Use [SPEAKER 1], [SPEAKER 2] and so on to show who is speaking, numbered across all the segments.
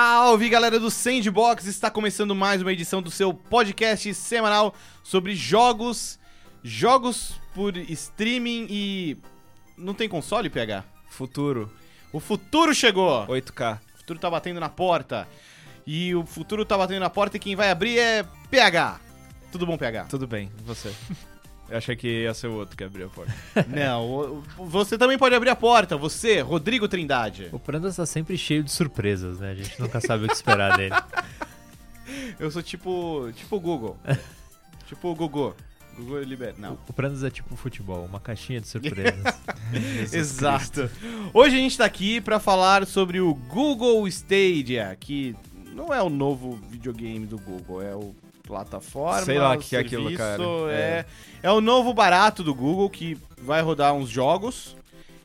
[SPEAKER 1] Salve galera do Sandbox! Está começando mais uma edição do seu podcast semanal sobre jogos, jogos por streaming e. Não tem console, PH?
[SPEAKER 2] Futuro.
[SPEAKER 1] O futuro chegou!
[SPEAKER 2] 8K.
[SPEAKER 1] O futuro tá batendo na porta. E o futuro tá batendo na porta e quem vai abrir é PH. Tudo bom, PH?
[SPEAKER 2] Tudo bem, e você? Eu achei que ia ser o outro que abriu a porta.
[SPEAKER 1] Não, o- o- você também pode abrir a porta. Você, Rodrigo Trindade.
[SPEAKER 3] O Prandas tá sempre cheio de surpresas, né? A gente nunca sabe o que esperar dele.
[SPEAKER 1] Eu sou tipo. tipo o Google. tipo o Gugu. Gugu libera. Não.
[SPEAKER 3] O Prandas é tipo futebol, uma caixinha de surpresas.
[SPEAKER 1] Exato. Hoje a gente tá aqui pra falar sobre o Google Stadia, que não é o novo videogame do Google, é o plataforma,
[SPEAKER 2] Sei lá o que é aquilo, cara.
[SPEAKER 1] É, é o novo barato do Google que vai rodar uns jogos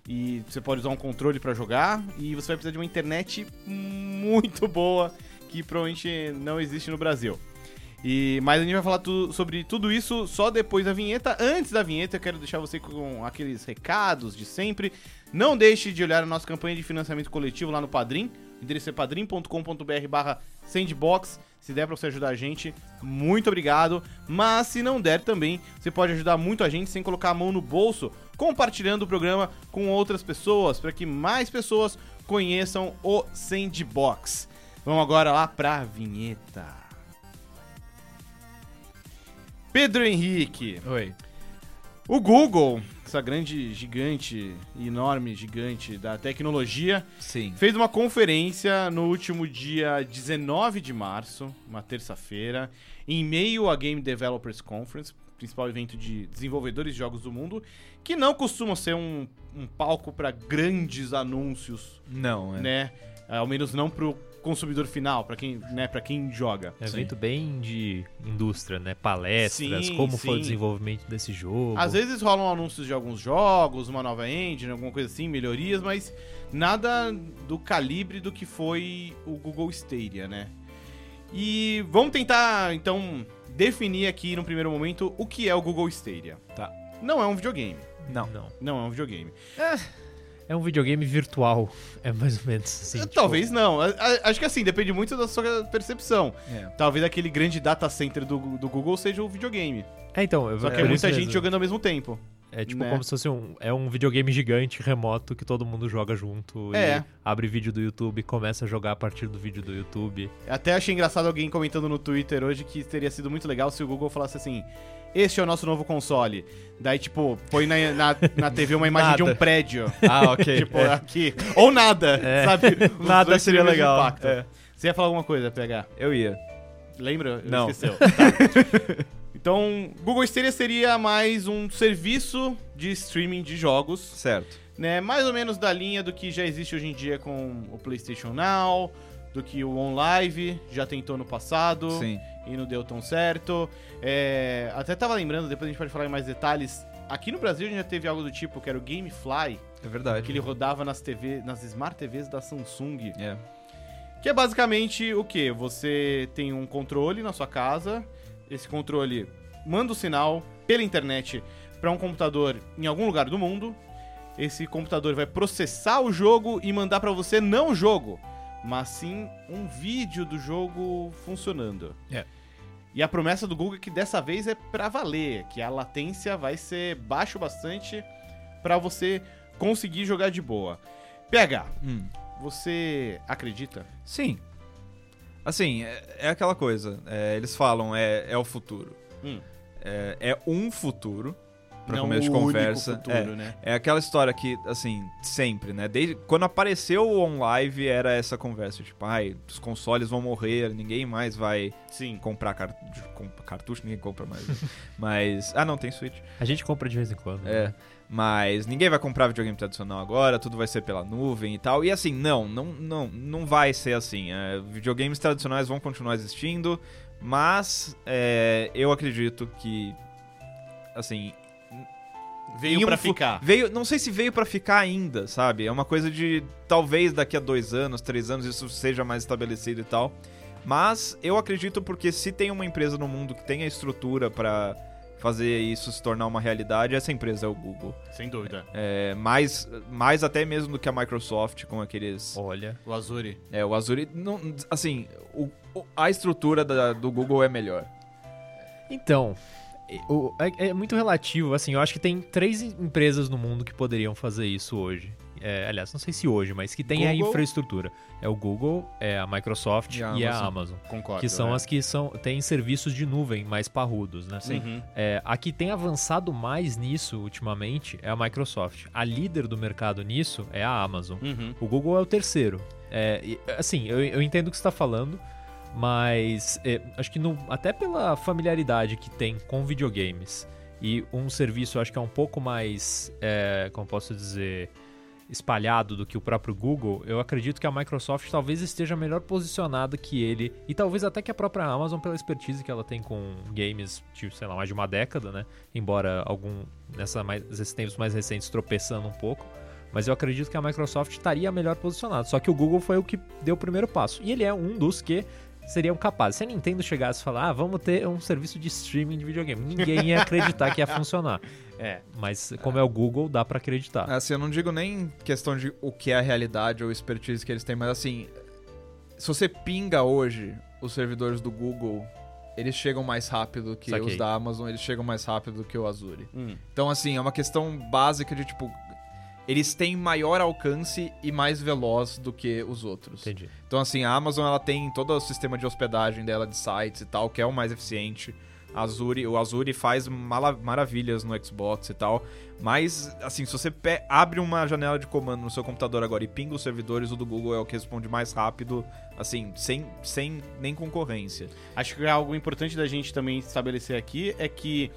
[SPEAKER 1] e você pode usar um controle pra jogar e você vai precisar de uma internet muito boa que provavelmente não existe no Brasil. E, mas a gente vai falar tu- sobre tudo isso só depois da vinheta. Antes da vinheta, eu quero deixar você com aqueles recados de sempre. Não deixe de olhar a nossa campanha de financiamento coletivo lá no Padrim. O endereço é padrim.com.br barra sandbox. Se der pra você ajudar a gente, muito obrigado. Mas se não der também, você pode ajudar muito a gente sem colocar a mão no bolso, compartilhando o programa com outras pessoas, para que mais pessoas conheçam o Sandbox. Vamos agora lá pra vinheta. Pedro Henrique,
[SPEAKER 2] Oi.
[SPEAKER 1] o Google, essa grande gigante, enorme gigante da tecnologia,
[SPEAKER 2] Sim.
[SPEAKER 1] fez uma conferência no último dia 19 de março, uma terça-feira, em meio à Game Developers Conference, principal evento de desenvolvedores de jogos do mundo, que não costuma ser um, um palco para grandes anúncios,
[SPEAKER 2] Não, é.
[SPEAKER 1] né? Ao menos não pro consumidor final, para quem, né, para quem joga.
[SPEAKER 3] É um evento bem de indústria, né? Palestras,
[SPEAKER 1] Sim,
[SPEAKER 3] como foi
[SPEAKER 1] sim.
[SPEAKER 3] o desenvolvimento desse jogo.
[SPEAKER 1] Às vezes rolam anúncios de alguns jogos, uma nova engine, alguma coisa assim, melhorias, mas nada do calibre do que foi o Google Stadia, né? E vamos tentar, então, definir aqui no primeiro momento o que é o Google Stadia.
[SPEAKER 2] Tá.
[SPEAKER 1] Não é um videogame.
[SPEAKER 2] Não.
[SPEAKER 3] Não.
[SPEAKER 1] Não é um videogame.
[SPEAKER 3] É um videogame virtual. É mais ou menos assim. tipo,
[SPEAKER 1] Talvez não. Acho que assim, depende muito da sua percepção.
[SPEAKER 2] É.
[SPEAKER 1] Talvez aquele grande data center do, do Google seja o videogame.
[SPEAKER 3] É, então. eu-
[SPEAKER 1] Só que é,
[SPEAKER 3] por
[SPEAKER 1] muita gente
[SPEAKER 3] mesmo.
[SPEAKER 1] jogando ao mesmo tempo.
[SPEAKER 3] É tipo
[SPEAKER 1] né?
[SPEAKER 3] como se fosse um, é um videogame gigante remoto que todo mundo joga junto.
[SPEAKER 1] É.
[SPEAKER 3] E abre vídeo do YouTube, começa a jogar a partir do vídeo do YouTube.
[SPEAKER 1] Até achei engraçado alguém comentando no Twitter hoje que teria sido muito legal se o Google falasse assim: Este é o nosso novo console. Daí, tipo, põe na, na, na TV uma imagem de um prédio.
[SPEAKER 2] Ah, ok.
[SPEAKER 1] tipo,
[SPEAKER 2] É.
[SPEAKER 1] aqui. Ou nada,
[SPEAKER 3] É.
[SPEAKER 1] sabe? Os
[SPEAKER 2] Nada seria legal. É.
[SPEAKER 1] Você ia falar alguma coisa, PH?
[SPEAKER 2] Eu ia.
[SPEAKER 1] Lembra?
[SPEAKER 2] Não.
[SPEAKER 1] Esqueceu. Tá. Então, Google Stadia seria mais um serviço de streaming de jogos
[SPEAKER 2] Certo.
[SPEAKER 1] né, mais ou menos da linha do que já existe hoje em dia com o PlayStation Now, do que o OnLive já tentou no passado
[SPEAKER 2] Sim.
[SPEAKER 1] e não deu tão certo. É, até tava lembrando, depois a gente pode falar em mais detalhes. Aqui no Brasil a gente já teve algo do tipo que era o GameFly,
[SPEAKER 2] É verdade.
[SPEAKER 1] que ele rodava nas TV, nas Smart TVs da Samsung,
[SPEAKER 2] É.
[SPEAKER 1] que é basicamente o que? Você tem um controle na sua casa, esse controle manda o sinal pela internet para um computador em algum lugar do mundo. Esse computador vai processar o jogo e mandar para você não o jogo, mas sim um vídeo do jogo funcionando.
[SPEAKER 2] É.
[SPEAKER 1] E a promessa do Google é que dessa vez é para valer, que a latência vai ser baixo bastante para você conseguir jogar de boa. PH,
[SPEAKER 2] Hum.
[SPEAKER 1] você acredita?
[SPEAKER 2] Sim. Assim, é, é aquela coisa. é, eles falam, é, é o futuro.
[SPEAKER 1] Hum.
[SPEAKER 2] É, é um futuro. Pra
[SPEAKER 1] Não
[SPEAKER 2] começo de conversa.
[SPEAKER 1] futuro,
[SPEAKER 2] é,
[SPEAKER 1] né?
[SPEAKER 2] É aquela história que, assim, sempre, né? Desde quando apareceu o OnLive, era essa conversa, tipo, ai, os consoles vão morrer, ninguém mais vai
[SPEAKER 1] Sim.
[SPEAKER 2] comprar car- cartucho, ninguém compra mais. né? Mas. Ah, não, tem Switch.
[SPEAKER 3] A gente compra de vez em quando.
[SPEAKER 2] É.
[SPEAKER 3] né?
[SPEAKER 2] Mas ninguém vai comprar videogame tradicional agora, tudo vai ser pela nuvem e tal. E assim, não, não, não, não vai ser assim. É, videogames tradicionais vão continuar existindo, mas é, eu acredito que, assim,
[SPEAKER 1] Veio
[SPEAKER 2] um fu-
[SPEAKER 1] ficar.
[SPEAKER 2] Veio, não sei se veio pra ficar ainda, sabe? É uma coisa de talvez daqui a dois anos, três anos isso seja mais estabelecido e tal. Mas eu acredito porque se tem uma empresa no mundo que tem a estrutura pra fazer isso se tornar uma realidade, essa empresa é o Google.
[SPEAKER 1] Sem dúvida.
[SPEAKER 2] É, mais, mais até mesmo do que a Microsoft com aqueles.
[SPEAKER 3] Olha.
[SPEAKER 1] O Azure.
[SPEAKER 2] É, o Azure. Não, assim, o- o- a estrutura da- do Google é melhor.
[SPEAKER 3] Então, é, é muito relativo. Assim, eu acho que tem três em- empresas no mundo que poderiam fazer isso hoje. É, aliás, não sei se hoje, mas que tem a
[SPEAKER 1] Google.
[SPEAKER 3] infraestrutura. É o Google, é a Microsoft
[SPEAKER 2] E
[SPEAKER 3] e
[SPEAKER 2] a
[SPEAKER 3] a,
[SPEAKER 2] Amazon.
[SPEAKER 3] Amazon.
[SPEAKER 1] Concordo.
[SPEAKER 3] que são
[SPEAKER 1] é.
[SPEAKER 3] as que são têm serviços de nuvem mais parrudos, né?
[SPEAKER 1] Uhum.
[SPEAKER 3] É, a que tem avançado mais nisso ultimamente é a Microsoft. A líder do mercado nisso é a Amazon.
[SPEAKER 1] Uhum.
[SPEAKER 3] O Google é o terceiro. É, assim, eu, eu entendo o que você está falando, mas é, acho que no- até pela familiaridade que tem com videogames e um serviço acho que é um pouco mais, é, como posso dizer, espalhado do que o próprio Google, eu acredito que a Microsoft talvez esteja melhor posicionada que ele e talvez até que a própria Amazon pela expertise que ela tem com games, tipo, sei lá, mais de uma década, né? Embora algum nessa mais, nesses tempos mais recentes tropeçando um pouco. Mas eu acredito que a Microsoft estaria melhor posicionada. Só que o Google foi o que deu o primeiro passo. E ele é um dos que seriam capazes. Se a Nintendo chegasse e falar, ah, vamos ter um serviço de streaming de videogame, ninguém ia acreditar que ia funcionar.
[SPEAKER 1] É.
[SPEAKER 3] Mas como é o Google, dá pra acreditar.
[SPEAKER 2] Assim, eu não digo nem questão de o que é a realidade ou expertise que eles têm, mas assim, se você pinga hoje os servidores do Google, eles chegam mais rápido que
[SPEAKER 3] Saquei.
[SPEAKER 2] os da Amazon, eles chegam mais rápido do que o Azure.
[SPEAKER 1] Hum.
[SPEAKER 2] Então, assim, é uma questão básica de tipo. Eles têm maior alcance e mais veloz do que os outros.
[SPEAKER 3] Entendi.
[SPEAKER 2] Então, assim, a Amazon ela tem todo o sistema de hospedagem dela de sites e tal, que é o mais eficiente. A Azure, o Azure faz maravilhas no Xbox e tal. Mas, assim, se você abre uma janela de comando no seu computador agora e pinga os servidores, o do Google é o que responde mais rápido, assim, sem, sem nem concorrência.
[SPEAKER 1] Acho que algo importante da gente também estabelecer aqui é que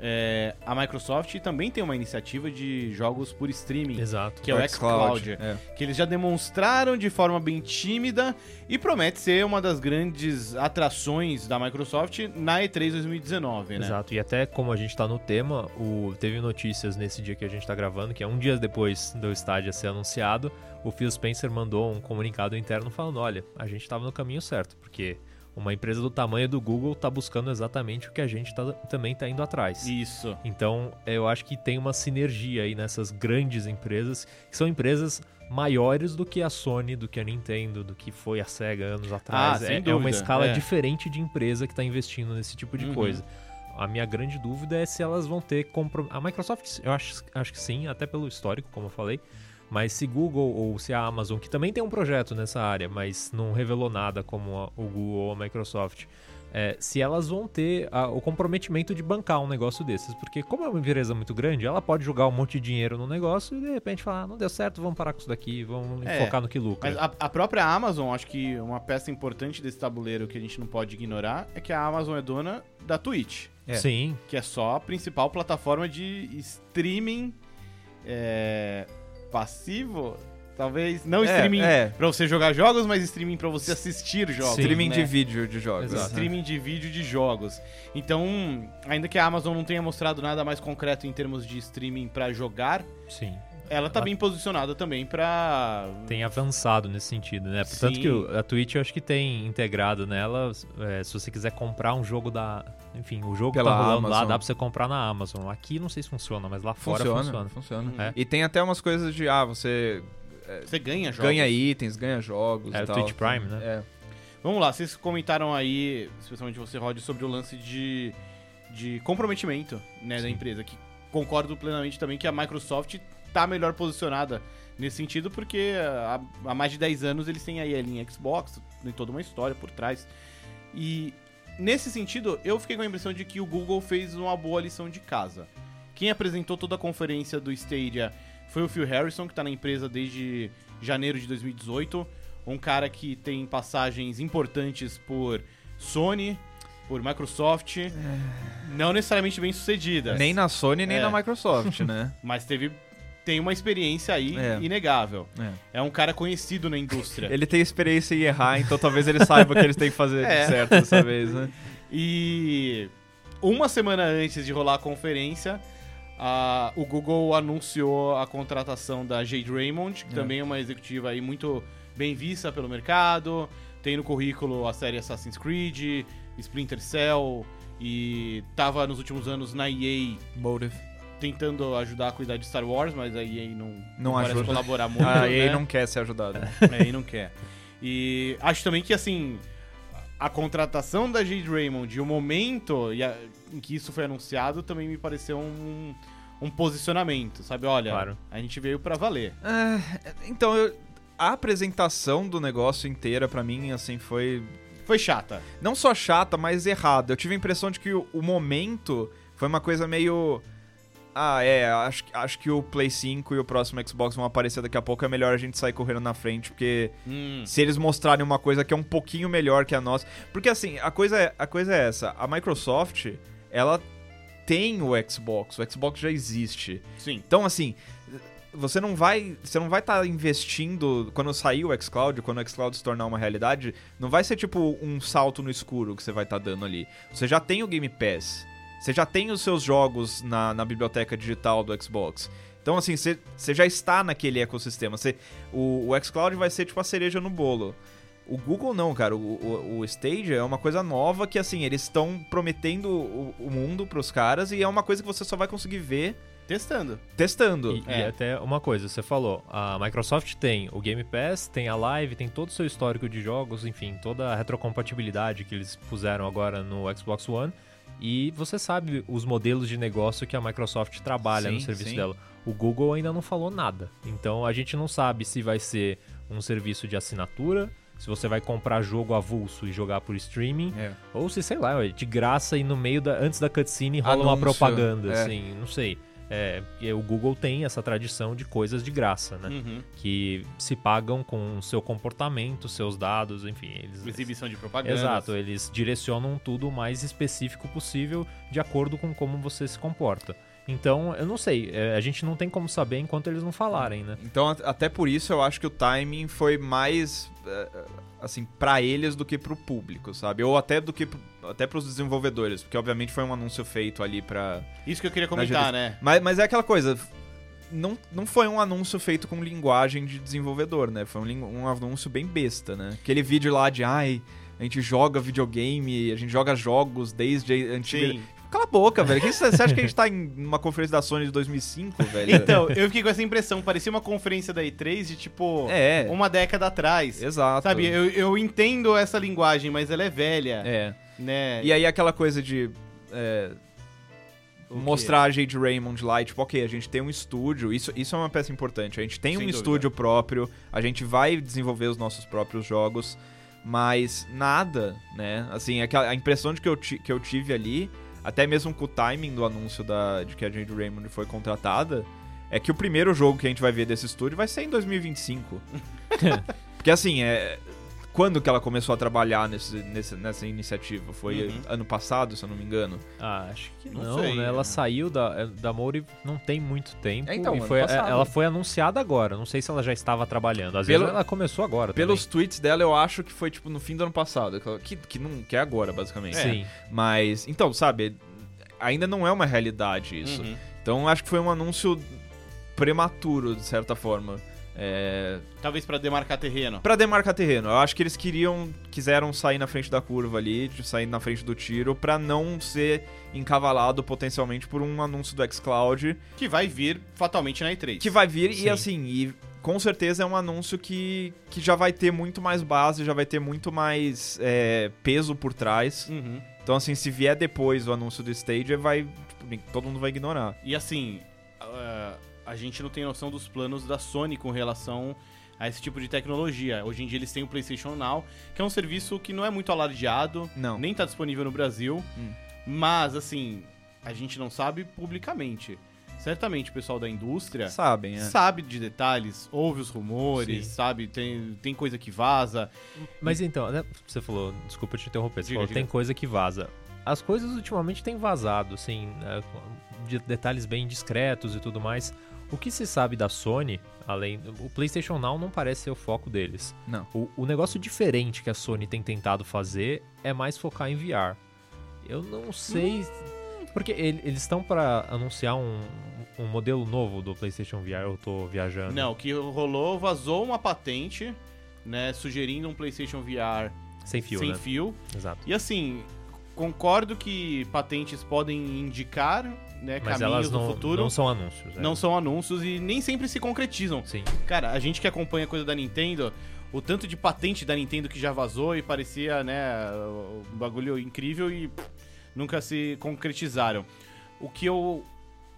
[SPEAKER 1] é, a Microsoft também tem uma iniciativa de jogos por streaming,
[SPEAKER 3] Exato.
[SPEAKER 1] que é o xCloud,
[SPEAKER 2] É.
[SPEAKER 1] que eles já demonstraram de forma bem tímida e promete ser uma das grandes atrações da Microsoft na E3 2019, né?
[SPEAKER 3] Exato, e até como a gente tá no tema, o, teve notícias nesse dia que a gente tá gravando, que é um dia depois do estádio ser anunciado, o Phil Spencer mandou um comunicado interno falando, olha, a gente tava no caminho certo, porque uma empresa do tamanho do Google tá buscando exatamente o que a gente tá- também tá indo atrás.
[SPEAKER 1] Isso.
[SPEAKER 3] Então, eu acho que tem uma sinergia aí nessas grandes empresas, que são empresas maiores do que a Sony, do que a Nintendo, do que foi a Sega anos atrás.
[SPEAKER 1] Ah,
[SPEAKER 3] é, é uma escala
[SPEAKER 1] é.
[SPEAKER 3] diferente de empresa que está investindo nesse tipo de
[SPEAKER 1] Uhum.
[SPEAKER 3] coisa. A minha grande dúvida é se elas vão ter compro... A Microsoft, eu acho, acho que sim, até pelo histórico, como eu falei. Mas se Google ou se a Amazon, que também tem um projeto nessa área, mas não revelou nada como a- o Google ou a Microsoft, é, se elas vão ter a- o comprometimento de bancar um negócio desses. Porque como é uma empresa muito grande, ela pode jogar um monte de dinheiro no negócio e de repente falar, ah, não deu certo, vamos parar com isso daqui, vamos
[SPEAKER 1] É,
[SPEAKER 3] focar no que lucra.
[SPEAKER 1] Mas a, a própria Amazon, acho que uma peça importante desse tabuleiro que a gente não pode ignorar é que a Amazon é dona da Twitch,
[SPEAKER 2] É.
[SPEAKER 3] Sim,
[SPEAKER 1] que é só a principal plataforma de streaming é, passivo. Talvez não
[SPEAKER 2] É,
[SPEAKER 1] streaming
[SPEAKER 2] é.
[SPEAKER 1] pra você jogar jogos, mas streaming pra você assistir jogos.
[SPEAKER 3] Sim,
[SPEAKER 2] Streaming
[SPEAKER 1] né?
[SPEAKER 2] de vídeo de jogos.
[SPEAKER 3] Exato.
[SPEAKER 1] Streaming de vídeo de jogos. Então, ainda que a Amazon não tenha mostrado nada mais concreto em termos de streaming pra jogar,
[SPEAKER 3] sim.
[SPEAKER 1] Ela tá
[SPEAKER 3] Ela-
[SPEAKER 1] bem posicionada também pra.
[SPEAKER 3] tem avançado nesse sentido, né? Portanto
[SPEAKER 1] Sim.
[SPEAKER 3] que o- a Twitch eu acho que tem integrado nela, é, se você quiser comprar um jogo da... Enfim, o jogo
[SPEAKER 2] Pela
[SPEAKER 3] tá rolando lá,
[SPEAKER 2] Amazon.
[SPEAKER 3] dá pra você comprar na Amazon. Aqui não sei se funciona, mas lá fora
[SPEAKER 2] Funciona,
[SPEAKER 3] funciona.
[SPEAKER 2] funciona.
[SPEAKER 3] É.
[SPEAKER 2] E tem até umas coisas de, ah, você
[SPEAKER 1] Você ganha jogos.
[SPEAKER 2] ganha itens, ganha jogos
[SPEAKER 3] É
[SPEAKER 2] e
[SPEAKER 3] o
[SPEAKER 2] tal.
[SPEAKER 3] Twitch Prime, né?
[SPEAKER 2] É.
[SPEAKER 1] Vamos lá, vocês comentaram aí, especialmente você, Rod, sobre o lance de, de comprometimento né, da empresa. Que concordo plenamente também que a Microsoft tá melhor posicionada nesse sentido, porque há, há mais de 10 anos eles têm aí a linha Xbox, tem toda uma história por trás. E nesse sentido, eu fiquei com a impressão de que o Google fez uma boa lição de casa. Quem apresentou toda a conferência do Stadia foi o Phil Harrison, que tá na empresa desde janeiro de 2018. Um cara que tem passagens importantes por Sony, por Microsoft, não necessariamente bem sucedidas.
[SPEAKER 2] Nem na Sony, nem
[SPEAKER 1] É.
[SPEAKER 2] na Microsoft, né?
[SPEAKER 1] Mas teve tem uma experiência aí
[SPEAKER 2] É.
[SPEAKER 1] inegável.
[SPEAKER 2] É.
[SPEAKER 1] É um cara conhecido na indústria.
[SPEAKER 2] Ele tem experiência em errar, então talvez ele saiba o que eles têm que fazer
[SPEAKER 1] É.
[SPEAKER 2] certo dessa vez, né?
[SPEAKER 1] E uma semana antes de rolar a conferência, a- o Google anunciou a contratação da Jade Raymond, que
[SPEAKER 2] É.
[SPEAKER 1] também é uma executiva aí muito bem vista pelo mercado, tem no currículo a série Assassin's Creed, Splinter Cell e tava nos últimos anos na EA
[SPEAKER 2] Motive.
[SPEAKER 1] Tentando ajudar a cuidar de Star Wars, mas a EA não,
[SPEAKER 2] Não
[SPEAKER 1] parece
[SPEAKER 2] ajuda.
[SPEAKER 1] colaborar muito,
[SPEAKER 2] A EA
[SPEAKER 1] né?
[SPEAKER 2] não quer ser ajudado.
[SPEAKER 1] É, e não quer. E acho também que, assim, a contratação da Jade Raymond e o momento a- em que isso foi anunciado também me pareceu um, um posicionamento, sabe? Olha,
[SPEAKER 3] Claro.
[SPEAKER 1] a gente veio pra valer.
[SPEAKER 2] É, então, eu- a apresentação do negócio inteira, pra mim, assim, foi
[SPEAKER 1] Foi chata.
[SPEAKER 2] não só chata, mas errada. Eu tive a impressão de que o, o momento foi uma coisa meio. Ah, é, acho, acho que o Play 5 e o próximo Xbox vão aparecer daqui a pouco. É melhor a gente sair correndo na frente, porque
[SPEAKER 1] Hum,
[SPEAKER 2] se eles mostrarem uma coisa que é um pouquinho melhor que a nossa. Porque assim, a coisa é, a coisa é essa: a Microsoft, ela tem o Xbox, o Xbox já existe.
[SPEAKER 1] sim.
[SPEAKER 2] Então, assim, você não vai, você não vai estar investindo quando sair o xCloud, quando o xCloud se tornar uma realidade, não vai ser tipo um salto no escuro que você vai estar dando ali. Você já tem o Game Pass. Você já tem os seus jogos na, na biblioteca digital do Xbox. Então, assim, você, você já está naquele ecossistema. Você, o, o xCloud vai ser tipo a cereja no bolo. O Google não, cara. O, o, o Stadia é uma coisa nova que, assim, eles estão prometendo o, o mundo pros caras e é uma coisa que você só vai conseguir ver
[SPEAKER 1] Testando.
[SPEAKER 2] testando.
[SPEAKER 3] E, e
[SPEAKER 1] É.
[SPEAKER 3] até uma coisa, você falou, a Microsoft tem o Game Pass, tem a Live, tem todo o seu histórico de jogos, enfim, toda a retrocompatibilidade que eles puseram agora no Xbox One. E você sabe os modelos de negócio que a Microsoft trabalha no
[SPEAKER 2] Sim,
[SPEAKER 3] serviço
[SPEAKER 2] sim.
[SPEAKER 3] dela. O Google ainda não falou nada. Então a gente não sabe se vai ser um serviço de assinatura, se você vai comprar jogo avulso e jogar por streaming,
[SPEAKER 2] É.
[SPEAKER 3] ou se, sei lá, de graça e no meio da. Antes da cutscene rola uma
[SPEAKER 2] Anúncio,
[SPEAKER 3] propaganda,
[SPEAKER 2] é.
[SPEAKER 3] assim, não sei. É, o Google tem essa tradição de coisas de graça, né?
[SPEAKER 1] Uhum.
[SPEAKER 3] Que se pagam com o seu comportamento, seus dados, enfim. Eles,
[SPEAKER 1] Exibição de propaganda.
[SPEAKER 3] Exato, eles direcionam tudo o mais específico possível de acordo com como você se comporta. Então, eu não sei, é, a gente não tem como saber enquanto eles não falarem, né?
[SPEAKER 2] Então, até por isso, eu acho que o timing foi mais, eh, assim, pra eles do que pro público, sabe? Ou até do que pro- até pros desenvolvedores, porque obviamente foi um anúncio feito ali pra...
[SPEAKER 1] Isso que eu queria comentar, né?
[SPEAKER 2] Mas, mas é aquela coisa, não, não foi um anúncio feito com linguagem de desenvolvedor, né? Foi um, um anúncio bem besta, né? Aquele vídeo lá de, ai, a gente joga videogame, a gente joga jogos desde a antiga...
[SPEAKER 1] Sim.
[SPEAKER 2] Cala a boca, velho. Que Você você acha que a gente tá em uma conferência da Sony de 2005, velho?
[SPEAKER 1] Então, eu fiquei com essa impressão. Parecia uma conferência da E3 de tipo
[SPEAKER 2] É.
[SPEAKER 1] uma década atrás.
[SPEAKER 2] Exato.
[SPEAKER 1] Sabe, eu, eu entendo essa linguagem, mas ela é velha,
[SPEAKER 2] É.
[SPEAKER 1] né?
[SPEAKER 2] E aí aquela coisa de é, mostrar a Jade Raymond lá, e, tipo, ok, a gente tem um estúdio, isso, isso é uma peça importante. A gente tem
[SPEAKER 1] Sem
[SPEAKER 2] um
[SPEAKER 1] dúvida.
[SPEAKER 2] estúdio próprio, a gente vai desenvolver os nossos próprios jogos, mas nada, né? Assim, aquela, a impressão de que eu, que eu tive ali, até mesmo com o timing do anúncio da, de que a Jade Raymond foi contratada, é que o primeiro jogo que a gente vai ver desse estúdio vai ser em 2025. Porque assim, é. Quando que ela começou a trabalhar nesse, nesse- nessa iniciativa? Foi
[SPEAKER 1] Uhum.
[SPEAKER 2] ano passado, se eu não me engano?
[SPEAKER 3] Ah, acho que
[SPEAKER 1] Não
[SPEAKER 3] não,
[SPEAKER 1] sei,
[SPEAKER 3] né?
[SPEAKER 1] é.
[SPEAKER 3] Ela saiu da, da Mori não tem muito tempo.
[SPEAKER 2] É, então,
[SPEAKER 3] e
[SPEAKER 2] ano
[SPEAKER 3] foi,
[SPEAKER 2] passado.
[SPEAKER 3] ela foi anunciada agora. Não sei se ela já estava trabalhando. Às
[SPEAKER 2] Pelo-
[SPEAKER 3] vezes ela começou agora
[SPEAKER 2] Pelos tweets dela, eu acho que foi tipo no fim do ano passado. Que, que, não, que é agora, basicamente.
[SPEAKER 3] também. Sim.
[SPEAKER 2] Mas, então, sabe, ainda não é uma realidade isso.
[SPEAKER 1] Uhum.
[SPEAKER 2] Então acho que foi um anúncio prematuro, de certa forma. É,
[SPEAKER 1] Talvez pra demarcar terreno.
[SPEAKER 2] Pra demarcar terreno. Eu acho que eles queriam, quiseram sair na frente da curva ali, de sair na frente do tiro, pra não ser encavalado potencialmente por um anúncio do xCloud
[SPEAKER 1] Que vai vir fatalmente na E3.
[SPEAKER 2] que vai vir
[SPEAKER 3] Sim.
[SPEAKER 2] e assim, e com certeza é um anúncio que, que já vai ter muito mais base, já vai ter muito mais é, peso por trás.
[SPEAKER 1] Uhum.
[SPEAKER 2] Então assim, se vier depois o anúncio do Stadia, vai tipo, todo mundo vai ignorar.
[SPEAKER 1] E assim, ah, a gente não tem noção dos planos da Sony com relação a esse tipo de tecnologia. Hoje em dia eles têm o PlayStation Now, que é um serviço que não é muito alardeado,
[SPEAKER 2] Não.
[SPEAKER 1] nem tá disponível no Brasil,
[SPEAKER 2] Hum.
[SPEAKER 1] mas assim, a gente não sabe publicamente. Certamente o pessoal da indústria
[SPEAKER 2] Sabem, é.
[SPEAKER 1] sabe de detalhes, ouve os rumores,
[SPEAKER 3] Sim.
[SPEAKER 1] sabe, tem, tem coisa que vaza.
[SPEAKER 3] Mas então, né, você falou, desculpa te interromper, você
[SPEAKER 1] Diga,
[SPEAKER 3] falou,
[SPEAKER 1] diga.
[SPEAKER 3] tem coisa que vaza. As coisas ultimamente têm vazado, assim, né, de detalhes bem discretos e tudo mais. O que se sabe da Sony, além. O PlayStation Now não parece ser o foco deles.
[SPEAKER 2] Não.
[SPEAKER 3] O, o negócio diferente que a Sony tem tentado fazer é mais focar em VR. Eu não sei. Porque ele- eles estão pra anunciar um, um modelo novo do PlayStation VR, eu tô viajando.
[SPEAKER 1] Não, o que rolou, vazou uma patente né, sugerindo um PlayStation VR
[SPEAKER 3] Sem fio,
[SPEAKER 1] sem
[SPEAKER 3] né?
[SPEAKER 1] fio.
[SPEAKER 3] Exato.
[SPEAKER 1] E assim, concordo que patentes podem indicar né,
[SPEAKER 3] Mas
[SPEAKER 1] caminhos
[SPEAKER 3] elas
[SPEAKER 1] do
[SPEAKER 3] não,
[SPEAKER 1] futuro.
[SPEAKER 3] não são anúncios. é.
[SPEAKER 1] não são anúncios e nem sempre se concretizam.
[SPEAKER 3] Sim.
[SPEAKER 1] Cara, a gente que acompanha a coisa da Nintendo, o tanto de patente da Nintendo que já vazou e parecia, né, um bagulho incrível e pff, nunca se concretizaram. O que eu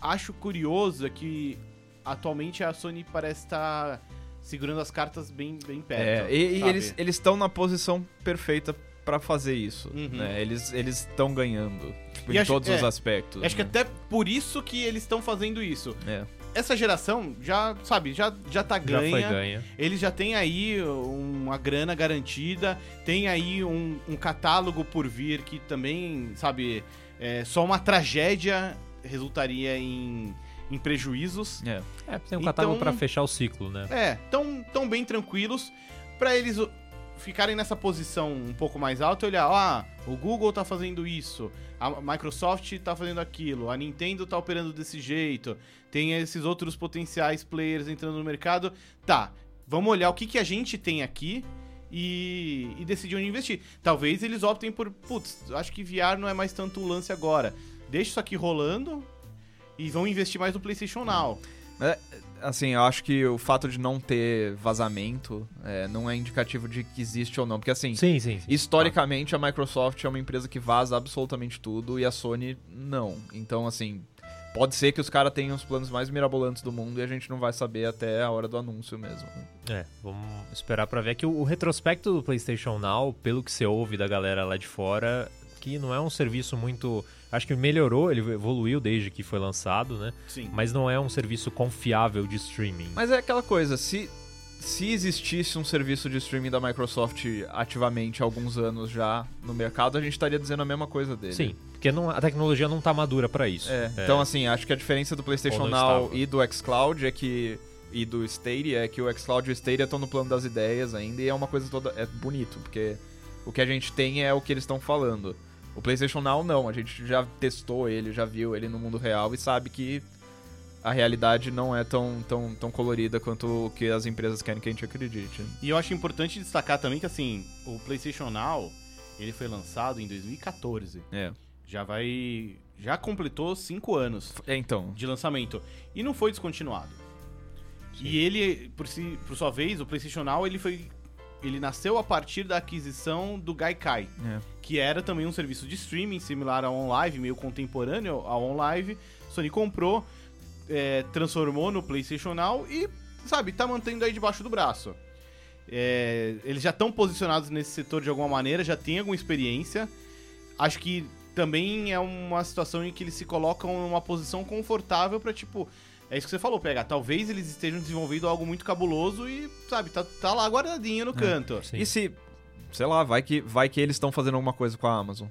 [SPEAKER 1] acho curioso é que atualmente a Sony parece estar segurando as cartas bem, bem perto.
[SPEAKER 2] É, e, e eles eles estão na posição perfeita pra fazer isso,
[SPEAKER 1] Uhum.
[SPEAKER 2] né? Eles eles estão ganhando tipo,
[SPEAKER 1] E
[SPEAKER 2] em
[SPEAKER 1] acho-
[SPEAKER 2] todos
[SPEAKER 1] é,
[SPEAKER 2] os aspectos.
[SPEAKER 1] Acho que
[SPEAKER 2] né?
[SPEAKER 1] até por isso que eles estão fazendo isso.
[SPEAKER 2] É.
[SPEAKER 1] Essa geração já, sabe, já, já tá
[SPEAKER 3] Já
[SPEAKER 1] ganha.
[SPEAKER 3] foi ganha.
[SPEAKER 1] Eles já têm aí uma grana garantida, tem aí um, um catálogo por vir que também, sabe, é, só uma tragédia resultaria em, em prejuízos.
[SPEAKER 2] É.
[SPEAKER 3] É, tem um
[SPEAKER 1] Então-
[SPEAKER 3] catálogo pra fechar o ciclo, né?
[SPEAKER 1] É, tão, tão bem tranquilos pra eles ficarem nessa posição um pouco mais alta e olhar, ah, o Google tá fazendo isso, a Microsoft tá fazendo aquilo, a Nintendo tá operando desse jeito, tem esses outros potenciais players entrando no mercado. Tá, vamos olhar o que, que a gente tem aqui e, e decidir onde investir. Talvez eles optem por, putz, acho que VR não é mais tanto um lance agora. Deixa isso aqui rolando e vão investir mais no PlayStation Now.
[SPEAKER 2] Assim, eu acho que o fato de não ter vazamento é, não é indicativo de que existe ou não. Porque, assim,
[SPEAKER 3] Sim, sim, sim.
[SPEAKER 2] historicamente a Microsoft é uma empresa que vaza absolutamente tudo e a Sony não. Então, assim, pode ser que os caras tenham os planos mais mirabolantes do mundo e a gente não vai saber até a hora do anúncio mesmo.
[SPEAKER 3] É, vamos esperar pra ver que o, o retrospecto do PlayStation Now, pelo que você ouve da galera lá de fora, que não é um serviço muito. Acho que melhorou, ele evoluiu desde que foi lançado, né?
[SPEAKER 1] Sim.
[SPEAKER 3] Mas não é um serviço confiável de streaming.
[SPEAKER 2] Mas é aquela coisa, se, se existisse um serviço de streaming da Microsoft ativamente há alguns anos já no mercado, a gente estaria dizendo a mesma coisa dele.
[SPEAKER 3] Sim, porque não- a tecnologia não tá madura pra isso.
[SPEAKER 2] É, Então, assim, acho que a diferença do PlayStation Now
[SPEAKER 3] estava.
[SPEAKER 2] e do xCloud é que. E do Stadia é que o xCloud e o Stadia estão no plano das ideias ainda e é uma coisa toda. É bonito, porque o que a gente tem é o que eles estão falando. O PlayStation Now não, a gente já testou ele, já viu ele no mundo real e sabe que a realidade não é tão, tão, tão colorida quanto o que as empresas querem que a gente acredite.
[SPEAKER 1] E eu acho importante destacar também que, assim, o PlayStation Now, ele foi lançado em 2014.
[SPEAKER 2] É.
[SPEAKER 1] Já vai... Já completou cinco anos
[SPEAKER 2] É, então.
[SPEAKER 1] de lançamento. E não foi descontinuado. E ele, por, si, por sua vez, o PlayStation Now, ele foi... Ele nasceu a partir da aquisição do Gaikai,
[SPEAKER 2] É.
[SPEAKER 1] que era também um serviço de streaming similar ao OnLive, meio contemporâneo ao OnLive. Sony comprou, é, transformou no PlayStation Now e, sabe, tá mantendo aí debaixo do braço. É, eles já estão posicionados nesse setor de alguma maneira, já tem alguma experiência. Acho que também é uma situação em que eles se colocam numa posição confortável pra, tipo. É isso que você falou, PH. Talvez eles estejam desenvolvendo algo muito cabuloso e, sabe, tá, tá lá guardadinho no canto.
[SPEAKER 3] Sim.
[SPEAKER 2] E se. Sei lá, vai que, vai que eles estão fazendo alguma coisa com a Amazon.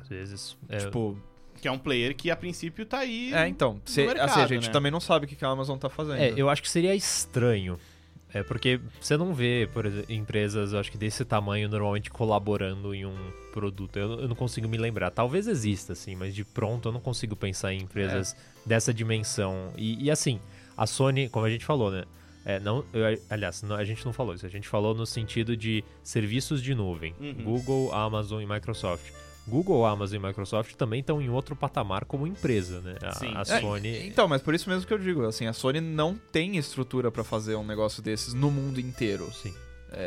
[SPEAKER 3] Às vezes. é,
[SPEAKER 2] Tipo.
[SPEAKER 1] Que é um player que a princípio tá aí.
[SPEAKER 2] É, então. se-
[SPEAKER 1] mercado,
[SPEAKER 2] assim, a gente
[SPEAKER 1] né?
[SPEAKER 2] também não sabe o que que a Amazon tá fazendo.
[SPEAKER 3] É, eu acho que seria estranho. É porque você não vê, por exemplo, empresas, acho que desse tamanho, normalmente colaborando em um produto. Eu, eu não consigo me lembrar. Talvez exista, assim, mas de pronto eu não consigo pensar em empresas
[SPEAKER 2] É.
[SPEAKER 3] dessa dimensão. E, e, assim, a Sony, como a gente falou, né? É, não, eu- aliás, não- a gente não falou isso. A gente falou no sentido de serviços de nuvem.
[SPEAKER 1] Uhum.
[SPEAKER 3] Google, Amazon e Microsoft. Google, Amazon e Microsoft também estão em outro patamar como empresa, né? A,
[SPEAKER 1] Sim.
[SPEAKER 3] a
[SPEAKER 2] É,
[SPEAKER 3] Sony...
[SPEAKER 2] Então, mas por isso mesmo que eu digo, assim, a Sony não tem estrutura pra fazer um negócio desses no mundo inteiro.
[SPEAKER 3] Sim.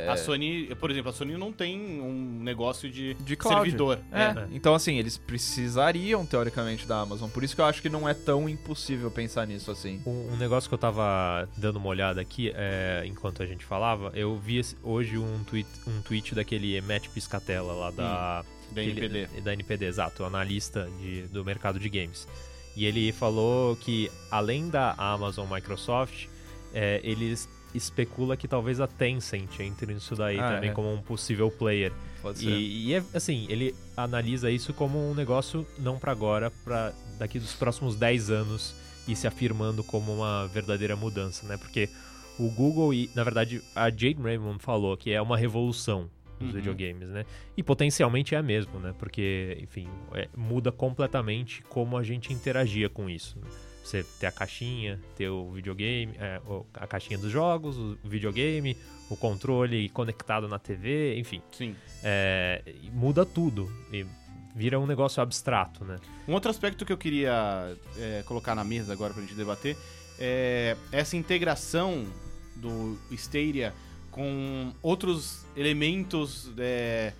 [SPEAKER 1] A Sony, por exemplo, a Sony não tem um negócio de,
[SPEAKER 2] De
[SPEAKER 1] servidor.
[SPEAKER 2] É,
[SPEAKER 1] né?
[SPEAKER 2] então assim, eles precisariam teoricamente da Amazon, por isso que eu acho que não é tão impossível pensar nisso assim.
[SPEAKER 3] Um, um negócio que eu tava dando uma olhada aqui, é, enquanto a gente falava, eu vi esse- hoje um tweet, um tweet daquele Matt Piscatella lá da,
[SPEAKER 1] Da NPD.
[SPEAKER 3] da NPD, exato, analista de, do mercado de games. E ele falou que além da Amazon Microsoft, é, eles especula que talvez a Tencent entre nisso daí
[SPEAKER 2] Ah,
[SPEAKER 3] também
[SPEAKER 2] é.
[SPEAKER 3] como um possível player.
[SPEAKER 2] Pode ser.
[SPEAKER 3] E, e é assim, ele analisa isso como um negócio não pra agora, pra daqui dos próximos 10 anos e se afirmando como uma verdadeira mudança, né? Porque o Google e, na verdade, a Jade Raymond falou que é uma revolução nos
[SPEAKER 1] Uhum.
[SPEAKER 3] videogames, né? E potencialmente é mesmo, né? Porque, enfim, é- muda completamente como a gente interagia com isso. né? Você ter a caixinha, ter o videogame, é, a caixinha dos jogos, o videogame, o controle conectado na TV, enfim.
[SPEAKER 1] Sim.
[SPEAKER 3] É, muda tudo. E vira um negócio abstrato, né?
[SPEAKER 1] Um outro aspecto que eu queria é, colocar na mesa agora pra gente debater é essa integração do Stadia com outros elementos é,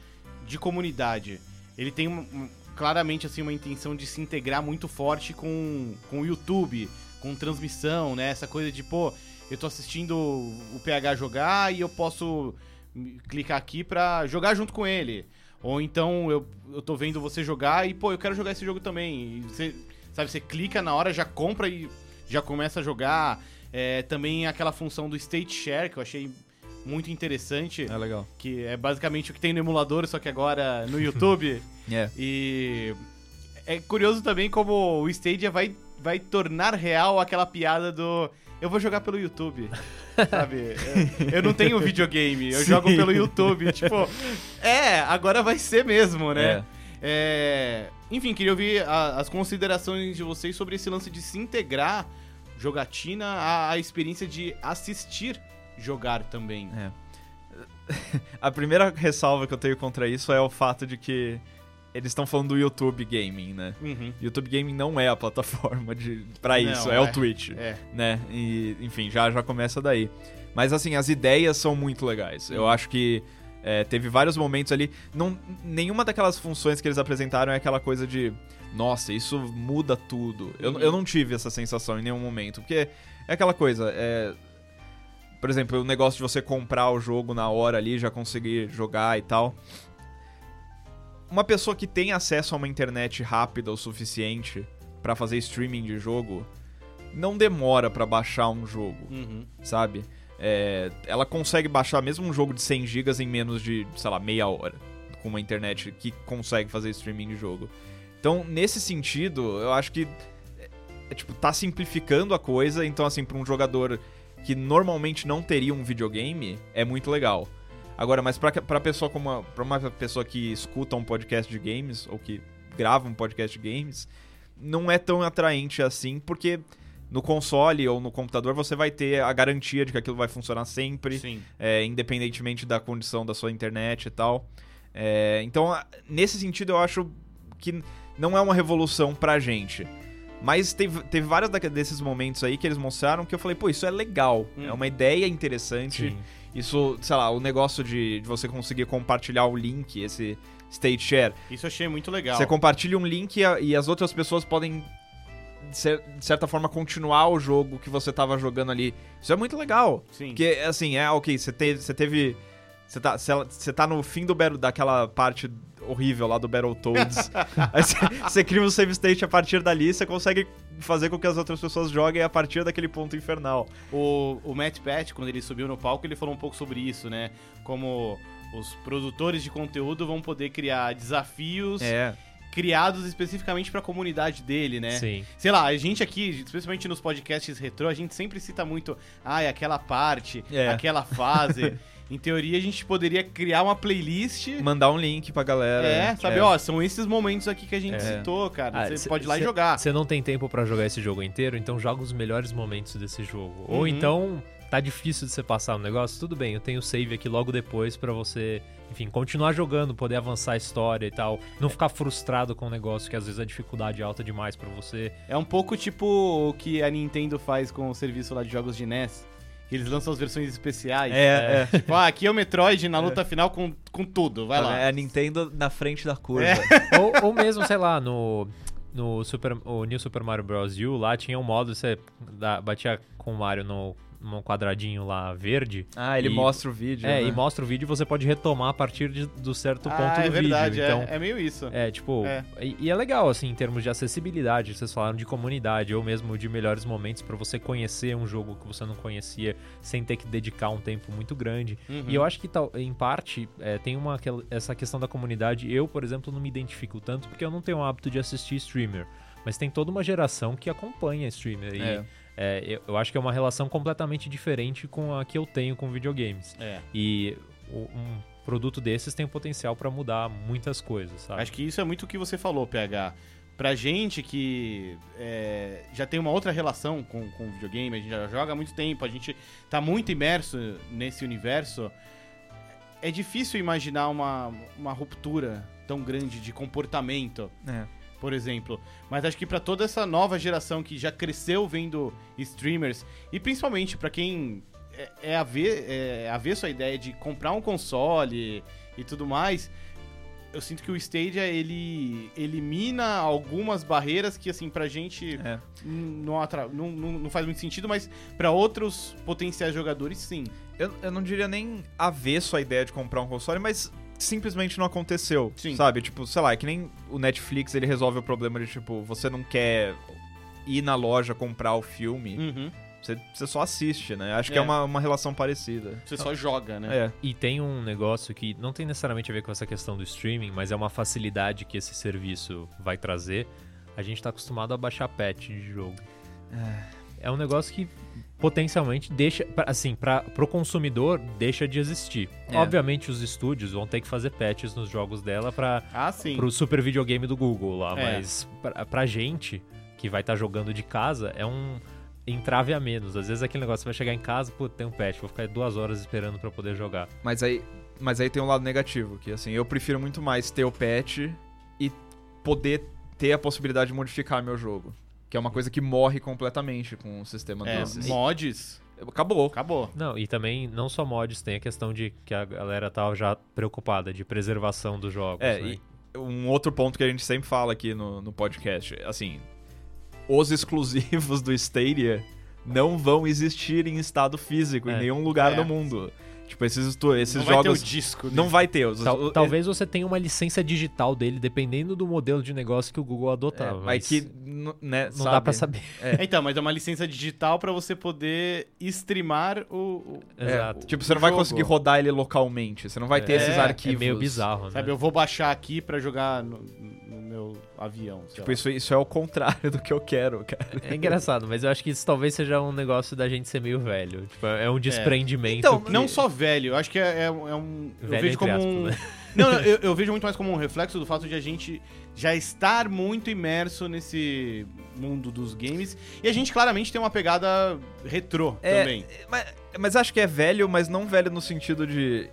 [SPEAKER 1] de comunidade. Ele tem claramente assim uma intenção de se integrar muito forte com, com o YouTube, com transmissão, né? Essa coisa de, pô, eu tô assistindo o PH jogar e eu posso clicar aqui pra jogar junto com ele. Ou então eu, eu tô vendo você jogar e, pô, eu quero jogar esse jogo também. E você, sabe, você clica na hora, já compra e já começa a jogar. É, também aquela função do State Share, que eu achei muito interessante,
[SPEAKER 2] É legal.
[SPEAKER 1] que é basicamente o que tem no emulador, só que agora no YouTube.
[SPEAKER 2] É.
[SPEAKER 1] E é curioso também como o Stadia vai, vai tornar real aquela piada do eu vou jogar pelo YouTube, sabe? Eu- Eu não tenho videogame, eu
[SPEAKER 2] Sim.
[SPEAKER 1] jogo pelo YouTube. Tipo, é, agora vai ser mesmo, né? É, enfim, queria ouvir a- as considerações de vocês sobre esse lance de se integrar jogatina à, à experiência de assistir jogar também.
[SPEAKER 2] É. A primeira ressalva que eu tenho contra isso é o fato de que eles estão falando do YouTube Gaming, né?
[SPEAKER 1] Uhum.
[SPEAKER 2] YouTube Gaming não é a plataforma de para
[SPEAKER 1] Não,
[SPEAKER 2] isso, é,
[SPEAKER 1] é.
[SPEAKER 2] o Twitch,
[SPEAKER 1] É.
[SPEAKER 2] né? E enfim, já já começa daí. Mas assim, as ideias são muito legais. Eu
[SPEAKER 1] Uhum.
[SPEAKER 2] acho que é, teve vários momentos ali. Não, nenhuma daquelas funções que eles apresentaram é aquela coisa de nossa, isso muda tudo. Eu,
[SPEAKER 1] Uhum.
[SPEAKER 2] eu não tive essa sensação em nenhum momento, porque é aquela coisa. É, por exemplo, o negócio de você comprar o jogo na hora ali, já conseguir jogar e tal. Uma pessoa que tem acesso a uma internet rápida o suficiente pra fazer streaming de jogo não demora pra baixar um jogo,
[SPEAKER 1] Uhum.
[SPEAKER 2] sabe? É, ela consegue baixar mesmo um jogo de 100 GB em menos de, sei lá, meia hora, com uma internet que consegue fazer streaming de jogo. Então, nesse sentido, eu acho que é, é, tipo tá simplificando a coisa, então assim, pra um jogador que normalmente não teria um videogame, é muito legal. Agora, mas pra, pra pessoa como uma, pra uma pessoa que escuta um podcast de games ou que grava um podcast de games, não é tão atraente assim, porque no console ou no computador você vai ter a garantia de que aquilo vai funcionar sempre,
[SPEAKER 1] Sim.
[SPEAKER 2] é, independentemente da condição da sua internet e tal. É, então, nesse sentido, eu acho que não é uma revolução pra gente. Mas teve, teve vários desses momentos aí que eles mostraram que eu falei, pô, isso é legal.
[SPEAKER 1] Hum.
[SPEAKER 2] É uma ideia interessante.
[SPEAKER 3] Sim.
[SPEAKER 2] Isso, sei lá, o negócio de, de você conseguir compartilhar o link, esse state share.
[SPEAKER 1] Isso eu achei muito legal.
[SPEAKER 2] Você compartilha um link e, a- e as outras pessoas podem, de cer- de certa forma, continuar o jogo que você tava jogando ali. Isso é muito legal.
[SPEAKER 1] Sim.
[SPEAKER 2] Porque, assim, é ok, você teve. Você teve. Você tá, você- tá no fim do battle, daquela parte horrível lá do Battletoads. aí você, cria um save state a partir dali você consegue fazer com que as outras pessoas joguem a partir daquele ponto infernal.
[SPEAKER 1] O, o Matt Pat, quando ele subiu no palco, ele falou um pouco sobre isso, né? Como os produtores de conteúdo vão poder criar desafios
[SPEAKER 2] É.
[SPEAKER 1] criados especificamente pra comunidade dele, né?
[SPEAKER 3] Sim.
[SPEAKER 1] Sei lá, a gente aqui, especialmente nos podcasts retrô, a gente sempre cita muito, ah, aquela parte,
[SPEAKER 2] É.
[SPEAKER 1] aquela fase. em teoria, a gente poderia criar uma playlist.
[SPEAKER 2] Mandar um link pra galera.
[SPEAKER 1] É, sabe, ó, são esses momentos aqui que a gente
[SPEAKER 2] É.
[SPEAKER 1] citou, cara.
[SPEAKER 3] Ah,
[SPEAKER 1] Você
[SPEAKER 3] cê-
[SPEAKER 1] pode ir lá e
[SPEAKER 3] cê-
[SPEAKER 1] jogar.
[SPEAKER 3] Você não tem tempo pra jogar esse jogo inteiro, então joga os melhores momentos desse jogo.
[SPEAKER 1] Uhum.
[SPEAKER 3] Ou então tá difícil de você passar o negócio, tudo bem, eu tenho save aqui logo depois pra você, enfim, continuar jogando, poder avançar a história e tal, não ficar frustrado com o negócio que às vezes a dificuldade é alta demais pra você.
[SPEAKER 1] É um pouco tipo o que a Nintendo faz com o serviço lá de jogos de NES. Que eles lançam as versões especiais.
[SPEAKER 2] É, é.
[SPEAKER 1] Tipo, ah, aqui é o Metroid na luta final com, com tudo. Vai lá.
[SPEAKER 2] É a Nintendo na frente da curva.
[SPEAKER 1] É.
[SPEAKER 3] ou, ou mesmo, sei lá, no no Super, o New Super Mario Bros. U lá tinha um modo você batia com o Mario no num quadradinho lá verde.
[SPEAKER 2] Ah, ele
[SPEAKER 3] E-
[SPEAKER 2] mostra o vídeo.
[SPEAKER 3] É,
[SPEAKER 2] né?
[SPEAKER 3] e mostra o vídeo e você pode retomar a partir de- do certo ponto
[SPEAKER 1] ah,
[SPEAKER 3] do
[SPEAKER 1] é verdade.
[SPEAKER 3] vídeo.
[SPEAKER 1] é-
[SPEAKER 3] Então,
[SPEAKER 1] é, meio isso.
[SPEAKER 3] é, tipo,
[SPEAKER 1] É.
[SPEAKER 3] E, e é legal, assim, em termos de acessibilidade, vocês falaram de comunidade, ou mesmo de melhores momentos pra você conhecer um jogo que você não conhecia sem ter que dedicar um tempo muito grande.
[SPEAKER 1] Uhum.
[SPEAKER 3] E eu acho que, tal, em parte, é, tem uma, essa questão da comunidade. Eu, por exemplo, não me identifico tanto porque eu não tenho o hábito de assistir streamer. Mas tem toda uma geração que acompanha streamer. E
[SPEAKER 2] É.
[SPEAKER 3] eu, eu acho que é uma relação completamente diferente com a que eu tenho com videogames.
[SPEAKER 1] É.
[SPEAKER 3] E o- um produto desses tem o potencial pra mudar muitas coisas, sabe?
[SPEAKER 1] Acho que isso é muito o que você falou, PH. pra gente que é, já tem uma outra relação com, com o videogame, a gente já joga há muito tempo, a gente tá muito imerso nesse universo, é difícil imaginar uma, uma ruptura tão grande de comportamento,
[SPEAKER 2] É.
[SPEAKER 1] por exemplo. Mas acho que pra toda essa nova geração que já cresceu vendo streamers, e principalmente pra quem é, é, ave, é avesso à ideia de comprar um console e tudo mais, eu sinto que o Stadia ele elimina algumas barreiras que assim pra gente
[SPEAKER 2] É.
[SPEAKER 1] não, atra- não, não, não faz muito sentido, mas pra outros potenciais jogadores sim.
[SPEAKER 2] Eu, eu não diria nem avesso a ideia de comprar um console, mas simplesmente não aconteceu.
[SPEAKER 1] Sim.
[SPEAKER 2] Sabe? Tipo, sei lá, é que nem o Netflix ele resolve o problema de, tipo, você não quer ir na loja comprar o filme,
[SPEAKER 1] Uhum.
[SPEAKER 2] você, você só assiste, né? Acho que é
[SPEAKER 1] É.
[SPEAKER 2] uma, uma relação parecida.
[SPEAKER 1] Você só joga, né?
[SPEAKER 2] É.
[SPEAKER 3] E tem um negócio que não tem necessariamente a ver com essa questão do streaming, mas é uma facilidade que esse serviço vai trazer. A gente tá acostumado a baixar patch de jogo. É um negócio que potencialmente deixa, assim, para pro consumidor deixa de existir.
[SPEAKER 2] É.
[SPEAKER 3] Obviamente os estúdios vão ter que fazer patches nos jogos dela para
[SPEAKER 1] Ah,
[SPEAKER 3] pro super videogame do Google lá,
[SPEAKER 1] É.
[SPEAKER 3] mas pra, pra gente que vai estar jogando de casa é um entrave a menos. Às vezes aquele negócio você vai chegar em casa, pô, tem um patch, vou ficar duas horas esperando pra poder jogar.
[SPEAKER 2] Mas aí, mas aí tem um lado negativo, que assim, eu prefiro muito mais ter o patch e poder ter a possibilidade de modificar meu jogo. Que é uma coisa que morre completamente com um sistema
[SPEAKER 1] É,
[SPEAKER 2] desses.
[SPEAKER 1] mods,
[SPEAKER 2] Acabou.
[SPEAKER 1] acabou.
[SPEAKER 3] Não, e também não só mods, tem a questão de que a galera tá já preocupada de preservação dos jogos,
[SPEAKER 2] É,
[SPEAKER 3] né?
[SPEAKER 2] e um outro ponto que a gente sempre fala aqui no, no podcast, assim, os exclusivos do Stadia não vão existir em estado físico em
[SPEAKER 3] É.
[SPEAKER 2] nenhum lugar
[SPEAKER 1] É.
[SPEAKER 2] do mundo. Tipo, esses, esses
[SPEAKER 1] não vai ter
[SPEAKER 2] jogos
[SPEAKER 1] o disco.
[SPEAKER 2] não vai ter. Os,
[SPEAKER 3] Tal-
[SPEAKER 2] o-
[SPEAKER 3] talvez você tenha uma licença digital dele, dependendo do modelo de negócio que o Google
[SPEAKER 2] é,
[SPEAKER 3] adotar.
[SPEAKER 2] mas
[SPEAKER 3] mas
[SPEAKER 2] que né,
[SPEAKER 3] não dá pra saber.
[SPEAKER 1] É, Então, mas é uma licença digital pra você poder streamar o... o-
[SPEAKER 2] É,
[SPEAKER 3] Exato.
[SPEAKER 2] tipo, você não vai
[SPEAKER 1] jogo.
[SPEAKER 2] conseguir rodar ele localmente. Você não vai ter
[SPEAKER 3] É,
[SPEAKER 2] esses
[SPEAKER 1] é
[SPEAKER 2] arquivos.
[SPEAKER 3] É meio bizarro, né?
[SPEAKER 1] Sabe, eu vou baixar aqui pra jogar no, no meu avião. sei
[SPEAKER 2] Tipo,
[SPEAKER 1] lá.
[SPEAKER 2] isso, isso é o contrário do que eu quero, cara.
[SPEAKER 3] É engraçado, mas eu acho que isso talvez seja um negócio da gente ser meio velho. Tipo, é um desprendimento.
[SPEAKER 2] Então,
[SPEAKER 3] que-
[SPEAKER 1] Não só velho, eu acho que é, é- é um. eu
[SPEAKER 3] Velho
[SPEAKER 1] vejo
[SPEAKER 3] entre
[SPEAKER 1] como um.
[SPEAKER 3] aspas, né?
[SPEAKER 1] Não, não, eu, eu vejo muito mais como um reflexo do fato de a gente já estar muito imerso nesse mundo dos games. E a gente claramente tem uma pegada retrô
[SPEAKER 2] É,
[SPEAKER 1] também.
[SPEAKER 2] Mas, mas acho que é velho, mas não velho no sentido de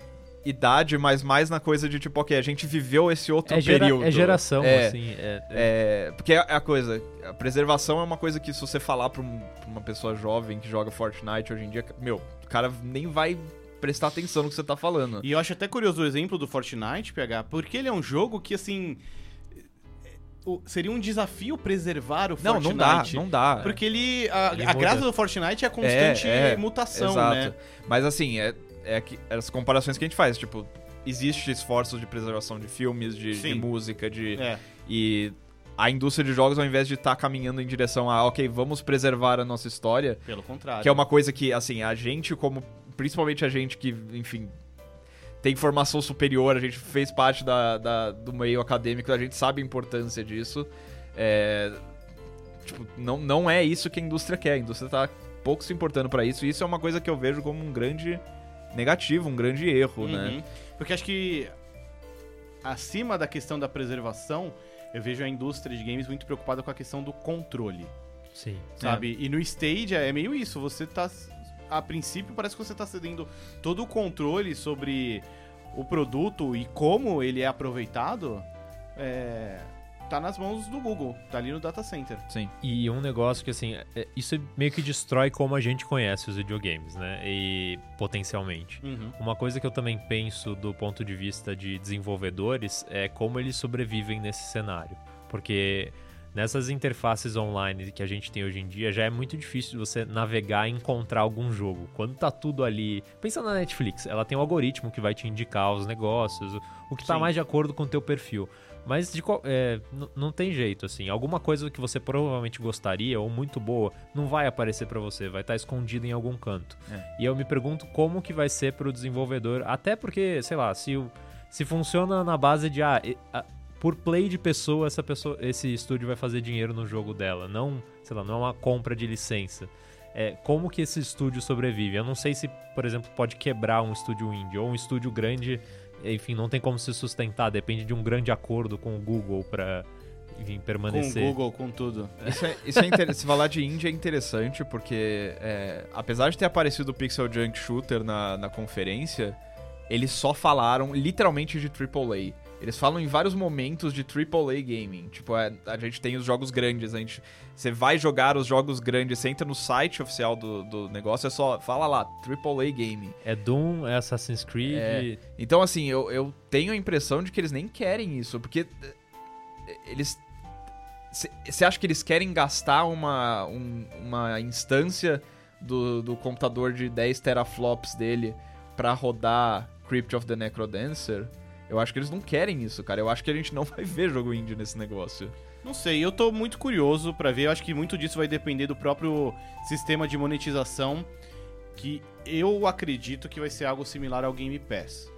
[SPEAKER 2] idade, mas mais na coisa de tipo, ok, a gente viveu esse outro
[SPEAKER 3] É, gera-
[SPEAKER 2] período.
[SPEAKER 3] é geração,
[SPEAKER 2] É,
[SPEAKER 3] assim. É, é-
[SPEAKER 2] É, porque é a coisa, a preservação é uma coisa que se você falar pra, um- pra uma pessoa jovem que joga Fortnite hoje em dia, meu, o cara nem vai prestar atenção no que você tá falando.
[SPEAKER 1] E eu acho até curioso o exemplo do Fortnite, PH, porque ele é um jogo que, assim. Seria um desafio preservar o
[SPEAKER 2] Não,
[SPEAKER 1] Fortnite.
[SPEAKER 2] não dá, não dá.
[SPEAKER 1] Porque ele. A,
[SPEAKER 3] Ele
[SPEAKER 1] a graça do Fortnite é a constante
[SPEAKER 2] É, é,
[SPEAKER 1] mutação,
[SPEAKER 2] Exato.
[SPEAKER 1] né?
[SPEAKER 2] Mas assim, é, é que, as comparações que a gente faz, tipo, existe esforços de preservação de filmes, de, de música, de.
[SPEAKER 1] É.
[SPEAKER 2] E a indústria de jogos, ao invés de estar caminhando em direção a, ok, vamos preservar a nossa história,
[SPEAKER 1] Pelo contrário.
[SPEAKER 2] que é uma coisa que, assim, a gente, como. Principalmente a gente que, enfim. Tem formação superior, a gente fez parte da, da- do meio acadêmico, a gente sabe a importância disso. É, tipo, não, não é isso que a indústria quer. A indústria tá pouco se importando pra isso. E isso é uma coisa que eu vejo como um grande negativo, um grande erro, né?
[SPEAKER 1] Uhum. Porque acho que acima da questão da preservação, eu vejo a indústria de games muito preocupada com a questão do controle,
[SPEAKER 3] Sim.
[SPEAKER 1] sabe? E no Stadia é meio isso, você tá a princípio parece que você tá cedendo todo o controle sobre o produto e como ele é aproveitado, é, tá nas mãos do Google, tá ali no data center.
[SPEAKER 2] Sim.
[SPEAKER 3] E um negócio que, assim, é- isso meio que destrói como a gente conhece os videogames, né? E potencialmente.
[SPEAKER 1] Uhum.
[SPEAKER 3] Uma coisa que eu também penso do ponto de vista de desenvolvedores é como eles sobrevivem nesse cenário. Porque nessas interfaces online que a gente tem hoje em dia, já é muito difícil você navegar e encontrar algum jogo. Quando tá tudo ali. Pensa na Netflix, ela tem um algoritmo que vai te indicar os negócios, o- o que tá
[SPEAKER 1] Sim.
[SPEAKER 3] mais de acordo com o teu perfil. Mas de qual- é, não tem jeito, assim. Alguma coisa que você provavelmente gostaria ou muito boa não vai aparecer pra você, vai estar escondida em algum canto. E eu me pergunto como que vai ser pro desenvolvedor, até porque, sei lá, se, o- se funciona na base de ah, por play de pessoa, essa pessoa, esse estúdio vai fazer dinheiro no jogo dela, não, sei lá, não é uma compra de licença. É, como que esse estúdio sobrevive? Eu não sei se, por exemplo, pode quebrar um estúdio indie ou um estúdio grande, enfim, não tem como se sustentar, depende de um grande acordo com o Google pra enfim,
[SPEAKER 1] Com
[SPEAKER 3] permanecer.
[SPEAKER 1] o Google, com tudo.
[SPEAKER 2] Isso é, isso é inter- Se falar de indie é interessante, porque é, apesar de ter aparecido o Pixel Junk Shooter na, na conferência, eles só falaram literalmente de AAA. Eles falam em vários momentos de AAA gaming. Tipo, é, a gente tem os jogos grandes, a gente, você vai jogar os jogos grandes, você entra no site oficial do, do negócio, é só, fala lá, AAA gaming.
[SPEAKER 3] É Doom, é Assassin's Creed.
[SPEAKER 2] É. Então, assim, eu, eu tenho a impressão de que eles nem querem isso, porque eh, eles. Você acha que eles querem gastar uma, um- uma instância do, do computador de 10 teraflops dele pra rodar Crypt of the Necrodancer? Eu acho que eles não querem isso, cara. Eu acho que a gente não vai ver jogo indie nesse negócio.
[SPEAKER 1] Não sei, eu tô muito curioso pra ver. Eu acho que muito disso vai depender do próprio sistema de monetização, que eu acredito que vai ser algo similar ao Game Pass.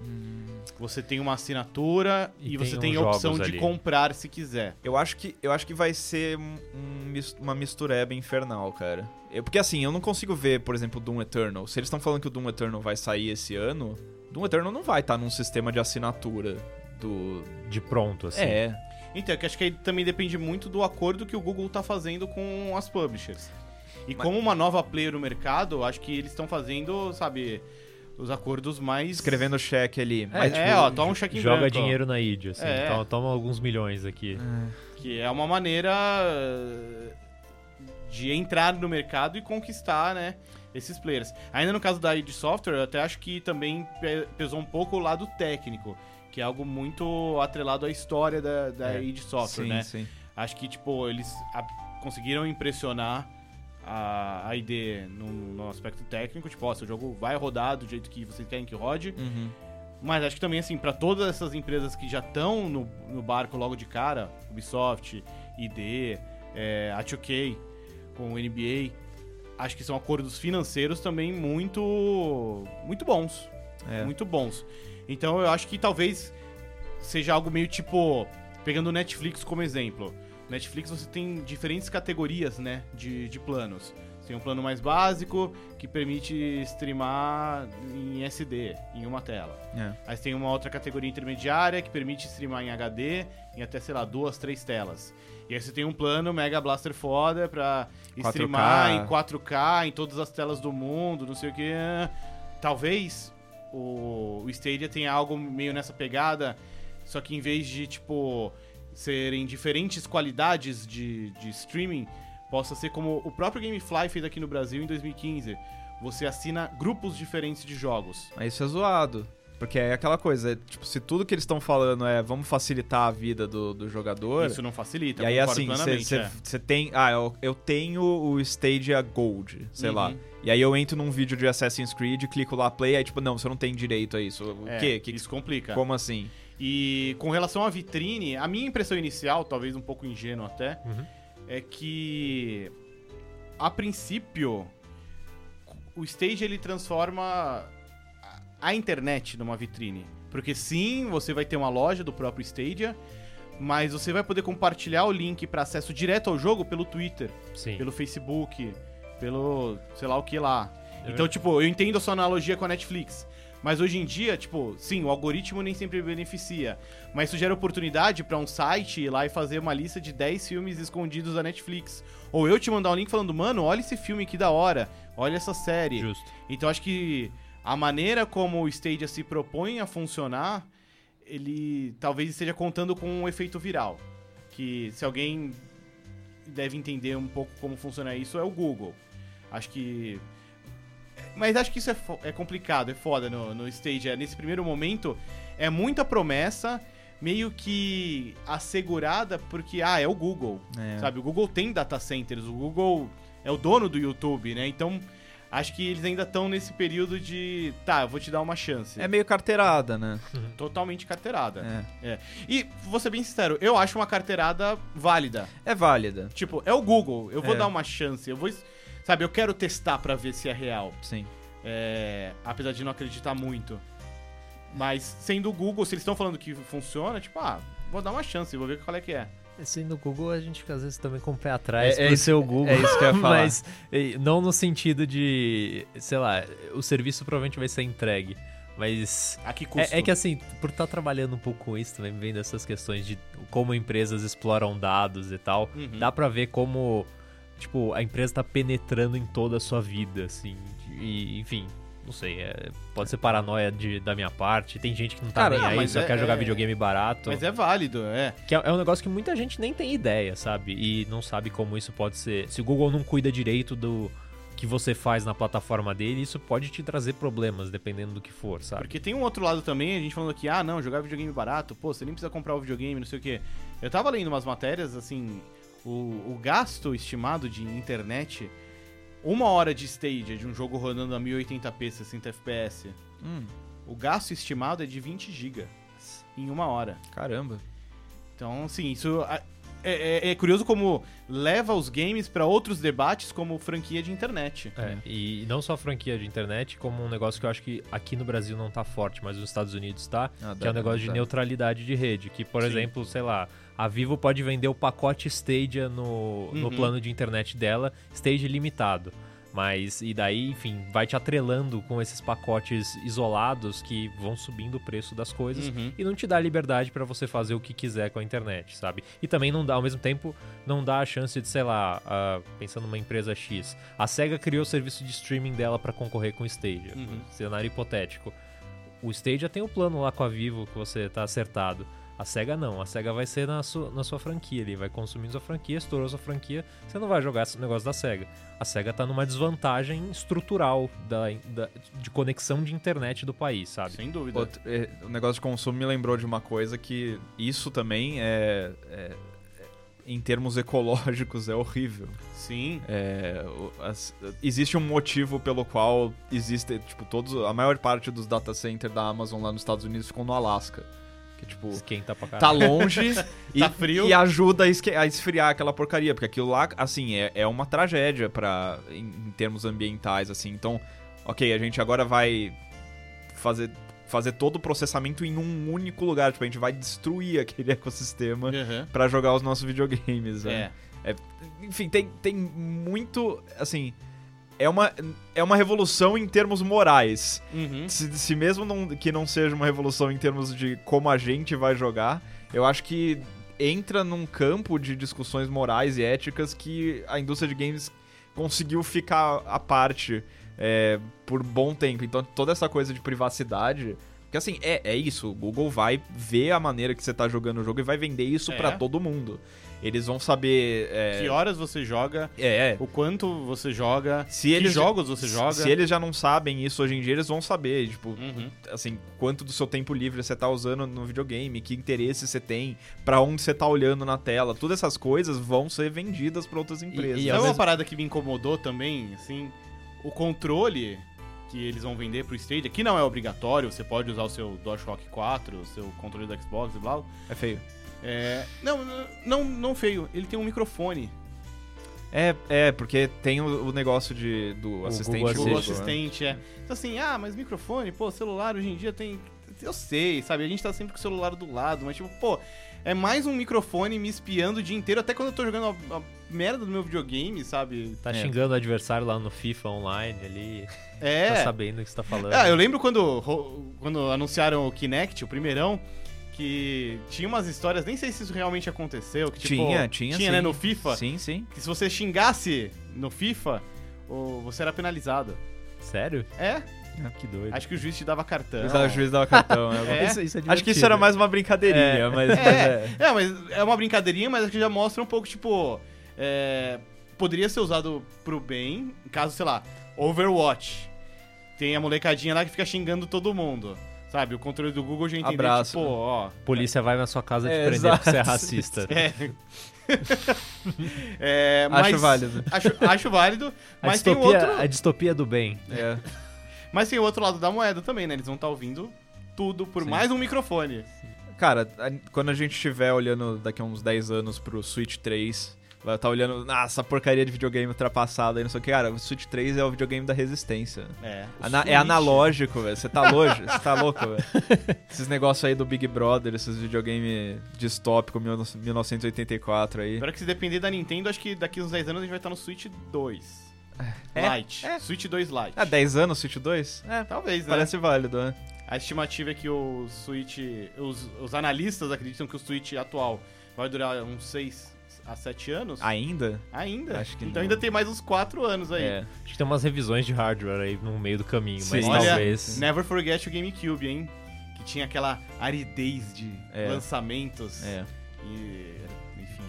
[SPEAKER 1] Você tem uma assinatura e,
[SPEAKER 3] E
[SPEAKER 1] você
[SPEAKER 3] tem
[SPEAKER 1] a opção de
[SPEAKER 3] ali.
[SPEAKER 1] comprar se quiser.
[SPEAKER 2] Eu acho que, eu acho que vai ser um- um uma mistureba infernal, cara. Eu- porque assim, eu não consigo ver, por exemplo, Doom Eternal. Se eles estão falando que o Doom Eternal vai sair esse ano, Doom Eternal não vai estar num sistema de assinatura do.
[SPEAKER 3] De pronto, assim.
[SPEAKER 2] É.
[SPEAKER 1] Então, é que acho que aí também depende muito do acordo que o Google tá fazendo com as publishers. E
[SPEAKER 2] Mas-
[SPEAKER 1] como uma nova player no mercado, acho que eles estão fazendo, sabe, os acordos mais.
[SPEAKER 2] Escrevendo cheque ali. Mas,
[SPEAKER 1] é,
[SPEAKER 2] tipo,
[SPEAKER 1] ó, toma um cheque em
[SPEAKER 3] Joga
[SPEAKER 1] branco, ó.
[SPEAKER 3] dinheiro na id, assim.
[SPEAKER 1] É.
[SPEAKER 3] Toma, toma alguns milhões aqui.
[SPEAKER 1] Que é uma maneira de entrar no mercado e conquistar, né, esses players. Ainda no caso da id Software, eu até acho que também pe- pesou um pouco o lado técnico, que é algo muito atrelado à história da, da
[SPEAKER 3] É.
[SPEAKER 1] id Software,
[SPEAKER 2] sim,
[SPEAKER 1] né?
[SPEAKER 2] sim.
[SPEAKER 1] Acho que, tipo, eles conseguiram impressionar a, a ID no, no aspecto técnico, tipo, ó, seu jogo vai rodar do jeito que vocês querem que rode,
[SPEAKER 2] Uhum.
[SPEAKER 1] mas acho que também, assim, pra todas essas empresas que já estão no, no barco logo de cara, Ubisoft, ID, é, a 2K, com o NBA, acho que são acordos financeiros também muito, muito bons.
[SPEAKER 2] É.
[SPEAKER 1] Muito bons. Então eu acho que talvez seja algo meio tipo, pegando o Netflix como exemplo. Netflix você tem diferentes categorias, né, de, de planos. Tem um plano mais básico, que permite streamar em SD, em uma tela.
[SPEAKER 2] É.
[SPEAKER 1] Aí você tem uma outra categoria intermediária que permite streamar em HD em até, sei lá, duas, três telas. E aí você tem um plano Mega Blaster foda pra
[SPEAKER 2] 4K.
[SPEAKER 1] streamar em 4K, em todas as telas do mundo, não sei o que. Talvez o, o Stadia tenha algo meio nessa pegada, só que em vez de, tipo, serem diferentes qualidades de, de streaming, possa ser como o próprio Gamefly fez aqui no Brasil em 2015. Você assina grupos diferentes de jogos.
[SPEAKER 2] Mas isso é zoado. Porque é aquela coisa, é, tipo, se tudo que eles estão falando é vamos facilitar a vida do, do jogador.
[SPEAKER 1] Isso não facilita,
[SPEAKER 2] E aí, assim,
[SPEAKER 1] plenamente, é.
[SPEAKER 2] você tem. Ah, eu, eu tenho o Stadia Gold, sei
[SPEAKER 1] Uhum.
[SPEAKER 2] lá. E aí eu entro num vídeo de Assassin's Creed, clico lá play, aí tipo, não, você não tem direito a isso. O
[SPEAKER 1] É,
[SPEAKER 2] quê? Que,
[SPEAKER 1] Isso complica.
[SPEAKER 2] Como assim?
[SPEAKER 1] E com relação à vitrine, a minha impressão inicial, talvez um pouco ingênua até,
[SPEAKER 3] Uhum.
[SPEAKER 1] É que a princípio o stage ele transforma a- internet numa vitrine. Porque sim, você vai ter uma loja do próprio Stadia, mas você vai poder compartilhar o link para acesso direto ao jogo pelo Twitter,
[SPEAKER 3] Sim.
[SPEAKER 1] pelo Facebook, pelo sei lá o que lá.
[SPEAKER 3] É
[SPEAKER 1] Então, tipo, eu entendo a sua analogia com a Netflix. Mas hoje em dia, tipo, sim, o algoritmo nem sempre beneficia. Mas isso gera oportunidade pra um site ir lá e fazer uma lista de 10 filmes escondidos da Netflix. Ou eu te mandar um link falando, mano, olha esse filme que da hora, olha essa série.
[SPEAKER 3] Justo.
[SPEAKER 1] Então acho que a maneira como o Stadia se propõe a funcionar, ele talvez esteja contando com um efeito viral. Que se alguém deve entender um pouco como funciona isso, é o Google. Acho que. Mas acho que isso é, é complicado, é foda no, no Stadia. Nesse primeiro momento, é muita promessa, meio que assegurada, porque, ah, é o Google.
[SPEAKER 2] É.
[SPEAKER 1] Sabe, o Google tem data centers, o Google é o dono do YouTube, né? Então, acho que eles ainda estão nesse período de, tá, eu vou te dar uma chance.
[SPEAKER 2] É meio carteirada, né?
[SPEAKER 1] Totalmente carteirada.
[SPEAKER 2] É.
[SPEAKER 1] E, vou ser bem sincero, eu acho uma carteirada válida.
[SPEAKER 2] É válida,
[SPEAKER 1] Tipo, é o Google, eu vou
[SPEAKER 2] É.
[SPEAKER 1] dar uma chance, eu vou... Sabe, eu quero testar pra ver se é real.
[SPEAKER 2] sim.
[SPEAKER 1] É, apesar de não acreditar muito. Mas, sendo o Google, se eles estão falando que funciona, tipo, ah, vou dar uma chance, vou ver qual é que é.
[SPEAKER 3] Sendo o Google, a gente fica às vezes também com o pé atrás
[SPEAKER 2] É- é
[SPEAKER 3] por
[SPEAKER 2] isso-
[SPEAKER 3] ser o Google.
[SPEAKER 2] é isso que eu ia falar.
[SPEAKER 3] Mas não no sentido de, sei lá, o serviço provavelmente vai ser entregue. Mas
[SPEAKER 1] A que custo?
[SPEAKER 3] é, é que assim, por estar trabalhando um pouco com isso também, vendo essas questões de como empresas exploram dados e tal,
[SPEAKER 1] Uhum.
[SPEAKER 3] dá pra ver como, tipo, a empresa tá penetrando em toda a sua vida, assim. E, enfim, não sei, é- pode ser paranoia de- da minha parte. Tem gente que não tá
[SPEAKER 2] Cara,
[SPEAKER 3] nem
[SPEAKER 1] não,
[SPEAKER 3] aí, só
[SPEAKER 1] é-
[SPEAKER 3] quer jogar
[SPEAKER 1] é-
[SPEAKER 3] videogame barato.
[SPEAKER 1] Mas é válido, é.
[SPEAKER 3] Que é, é um negócio que muita gente nem tem ideia, sabe? E não sabe como isso pode ser. Se o Google não cuida direito do que você faz na plataforma dele, isso pode te trazer problemas, dependendo do que for, sabe?
[SPEAKER 1] Porque tem um outro lado também, a gente falando aqui, ah, não, jogar videogame barato, pô, você nem precisa comprar o videogame, não sei o quê. Eu tava lendo umas matérias, assim, o, o gasto estimado de internet, uma hora de Stadia de um jogo rodando a 1080p, 60 FPS,
[SPEAKER 2] Hum,
[SPEAKER 1] o gasto estimado é de 20 GB em uma hora.
[SPEAKER 2] caramba.
[SPEAKER 1] Então, assim, isso é, é- é curioso como leva os games pra outros debates como franquia de internet.
[SPEAKER 3] É, e não só franquia de internet, como um negócio que eu acho que aqui no Brasil não tá forte, mas nos Estados Unidos tá,
[SPEAKER 2] Ah,
[SPEAKER 3] que é o negócio de
[SPEAKER 2] dá.
[SPEAKER 3] neutralidade de rede. Que, por
[SPEAKER 1] Sim.
[SPEAKER 3] exemplo, sei lá, a Vivo pode vender o pacote Stadia no, no
[SPEAKER 1] Uhum.
[SPEAKER 3] plano de internet dela, Stadia limitado. Mas, e daí, enfim, vai te atrelando com esses pacotes isolados que vão subindo o preço das coisas
[SPEAKER 1] Uhum.
[SPEAKER 3] e não te dá liberdade pra você fazer o que quiser com a internet, sabe? E também não dá, ao mesmo tempo, não dá a chance de, sei lá, ah, pensando numa empresa X, a SEGA criou o serviço de streaming dela pra concorrer com o Stadia,
[SPEAKER 1] Uhum.
[SPEAKER 3] cenário hipotético. O Stadia tem o plano lá com a Vivo que você tá acertado. A SEGA não, a SEGA vai ser na sua, na sua franquia ali, vai consumindo sua franquia, estourou sua franquia, você não vai jogar esse negócio da SEGA. A SEGA tá numa desvantagem estrutural da, da- de conexão de internet do país, sabe?
[SPEAKER 1] Sem dúvida.
[SPEAKER 2] Outro- é, o negócio de consumo me lembrou de uma coisa que isso também é, é- é- em termos ecológicos é horrível.
[SPEAKER 1] Sim.
[SPEAKER 2] É, as- existe um motivo pelo qual existe, tipo, todos, a maior parte dos data centers da Amazon lá nos Estados Unidos ficam no Alasca. Que, tipo,
[SPEAKER 3] Esquenta pra
[SPEAKER 2] tá
[SPEAKER 3] caralho.
[SPEAKER 2] longe e,
[SPEAKER 1] Tá frio.
[SPEAKER 2] e ajuda a, esque- a esfriar aquela porcaria, porque aquilo lá, assim, é, é uma tragédia para em, em termos ambientais, assim. Então, ok, a gente agora vai fazer fazer todo o processamento em um único lugar, tipo, a gente vai destruir aquele ecossistema
[SPEAKER 1] Uhum.
[SPEAKER 2] pra jogar os nossos videogames, né?
[SPEAKER 1] É.
[SPEAKER 2] Enfim, tem, tem muito, assim, é uma, é uma revolução em termos morais.
[SPEAKER 1] Uhum.
[SPEAKER 2] Se, se mesmo não- que não seja uma revolução em termos de como a gente vai jogar, eu acho que entra num campo de discussões morais e éticas que a indústria de games conseguiu ficar à parte é, por bom tempo. Então toda essa coisa de privacidade. Porque assim, é, é isso. O Google vai ver a maneira que você tá jogando o jogo e vai vender isso
[SPEAKER 1] É.
[SPEAKER 2] pra todo mundo. Eles vão saber. É,
[SPEAKER 1] Que horas você joga,
[SPEAKER 2] é, é.
[SPEAKER 1] o quanto você joga,
[SPEAKER 2] Se
[SPEAKER 1] que
[SPEAKER 2] eles,
[SPEAKER 1] jogos você joga.
[SPEAKER 2] Se eles já não sabem isso hoje em dia, eles vão saber, tipo,
[SPEAKER 1] Uhum.
[SPEAKER 2] assim, quanto do seu tempo livre você tá usando no videogame, que interesse você tem, pra onde você tá olhando na tela. Todas essas coisas vão ser vendidas pra outras empresas.
[SPEAKER 3] e
[SPEAKER 1] Sabe
[SPEAKER 3] às
[SPEAKER 1] uma
[SPEAKER 3] vezes-
[SPEAKER 1] parada que me incomodou também, assim, o controle que eles vão vender pro Stadia, que não é obrigatório, você pode usar o seu DualShock 4, o seu controle do Xbox e blá.
[SPEAKER 2] É feio.
[SPEAKER 1] É, não, não, não feio, ele tem um microfone,
[SPEAKER 2] É, é, porque tem o, o negócio de, do assistente
[SPEAKER 3] Google
[SPEAKER 1] o
[SPEAKER 2] Google, né?
[SPEAKER 1] assistente, é. Então assim, ah, mas microfone, pô, celular hoje em dia tem... Eu sei, sabe, a gente tá sempre com o celular do lado, mas tipo, pô, é mais um microfone me espiando o dia inteiro, até quando eu tô jogando a, a merda do meu videogame, sabe?
[SPEAKER 3] Tá
[SPEAKER 2] É.
[SPEAKER 3] xingando o adversário lá no FIFA online ali.
[SPEAKER 1] É.
[SPEAKER 3] Tá sabendo o que você tá falando.
[SPEAKER 1] Ah, eu lembro quando, quando anunciaram o Kinect, o primeirão, que tinha umas histórias, nem sei se isso realmente aconteceu, que tipo,
[SPEAKER 2] Tinha, tinha,
[SPEAKER 1] tinha
[SPEAKER 2] sim.
[SPEAKER 1] né, no FIFA,
[SPEAKER 2] Sim, sim.
[SPEAKER 1] que se você xingasse no FIFA, você era penalizado.
[SPEAKER 3] Sério?
[SPEAKER 1] É,
[SPEAKER 3] Que doido.
[SPEAKER 1] acho que o juiz te dava cartão.
[SPEAKER 2] O juiz dava cartão. né?
[SPEAKER 1] É.
[SPEAKER 3] Isso- isso é
[SPEAKER 2] Acho que isso era mais uma brincadeirinha,
[SPEAKER 3] É.
[SPEAKER 2] mas, mas
[SPEAKER 1] É,
[SPEAKER 2] é.
[SPEAKER 1] é, mas é uma brincadeirinha, mas acho que já mostra um pouco, tipo, é, poderia ser usado pro bem, caso, sei lá, Overwatch. Tem a molecadinha lá que fica xingando todo mundo. Sabe, o controle do Google já entendeu,
[SPEAKER 2] Abraço.
[SPEAKER 1] tipo, ó,
[SPEAKER 3] Polícia vai na sua casa te
[SPEAKER 2] É,
[SPEAKER 3] prender
[SPEAKER 2] exato.
[SPEAKER 3] porque você é racista.
[SPEAKER 1] É. É,
[SPEAKER 2] Acho
[SPEAKER 1] mas-
[SPEAKER 2] válido.
[SPEAKER 1] Acho, acho válido,
[SPEAKER 3] A
[SPEAKER 1] mas tem
[SPEAKER 3] distopia,
[SPEAKER 1] outro.
[SPEAKER 3] a distopia do bem.
[SPEAKER 2] É.
[SPEAKER 1] Mas tem o outro lado da moeda também, né? Eles vão estar ouvindo tudo por
[SPEAKER 2] Sim.
[SPEAKER 1] mais um microfone.
[SPEAKER 2] Cara, quando a gente estiver olhando daqui a uns 10 anos pro Switch 3, vai estar olhando, ah, essa porcaria de videogame ultrapassada e não sei o que. Cara, o Switch 3 é o videogame da resistência.
[SPEAKER 1] É.
[SPEAKER 2] Ana-
[SPEAKER 1] Switch.
[SPEAKER 2] é analógico, velho. Você tá longe, você tá louco, velho. Esses negócios aí do Big Brother, esses videogame distópico 1984 aí.
[SPEAKER 1] Agora que se depender da Nintendo, acho que daqui uns 10 anos a gente vai estar no Switch 2.
[SPEAKER 2] É,
[SPEAKER 1] Lite.
[SPEAKER 2] é.
[SPEAKER 1] Switch 2 Lite.
[SPEAKER 2] Ah, 10 anos Switch 2? É,
[SPEAKER 1] Talvez, né?
[SPEAKER 2] parece válido, né?
[SPEAKER 1] A estimativa é que o Switch. Os, os analistas acreditam que o Switch atual vai durar uns 6 a 7 anos.
[SPEAKER 2] Ainda?
[SPEAKER 1] Ainda?
[SPEAKER 2] Acho que
[SPEAKER 1] então
[SPEAKER 2] não.
[SPEAKER 1] ainda tem mais uns 4 anos aí.
[SPEAKER 2] É.
[SPEAKER 3] Acho que tem umas revisões de hardware aí no meio do caminho, mas
[SPEAKER 2] Sim.
[SPEAKER 1] Olha,
[SPEAKER 3] talvez.
[SPEAKER 1] Never forget o GameCube, hein? Que tinha aquela aridez de
[SPEAKER 2] É.
[SPEAKER 1] lançamentos.
[SPEAKER 2] É.
[SPEAKER 1] E,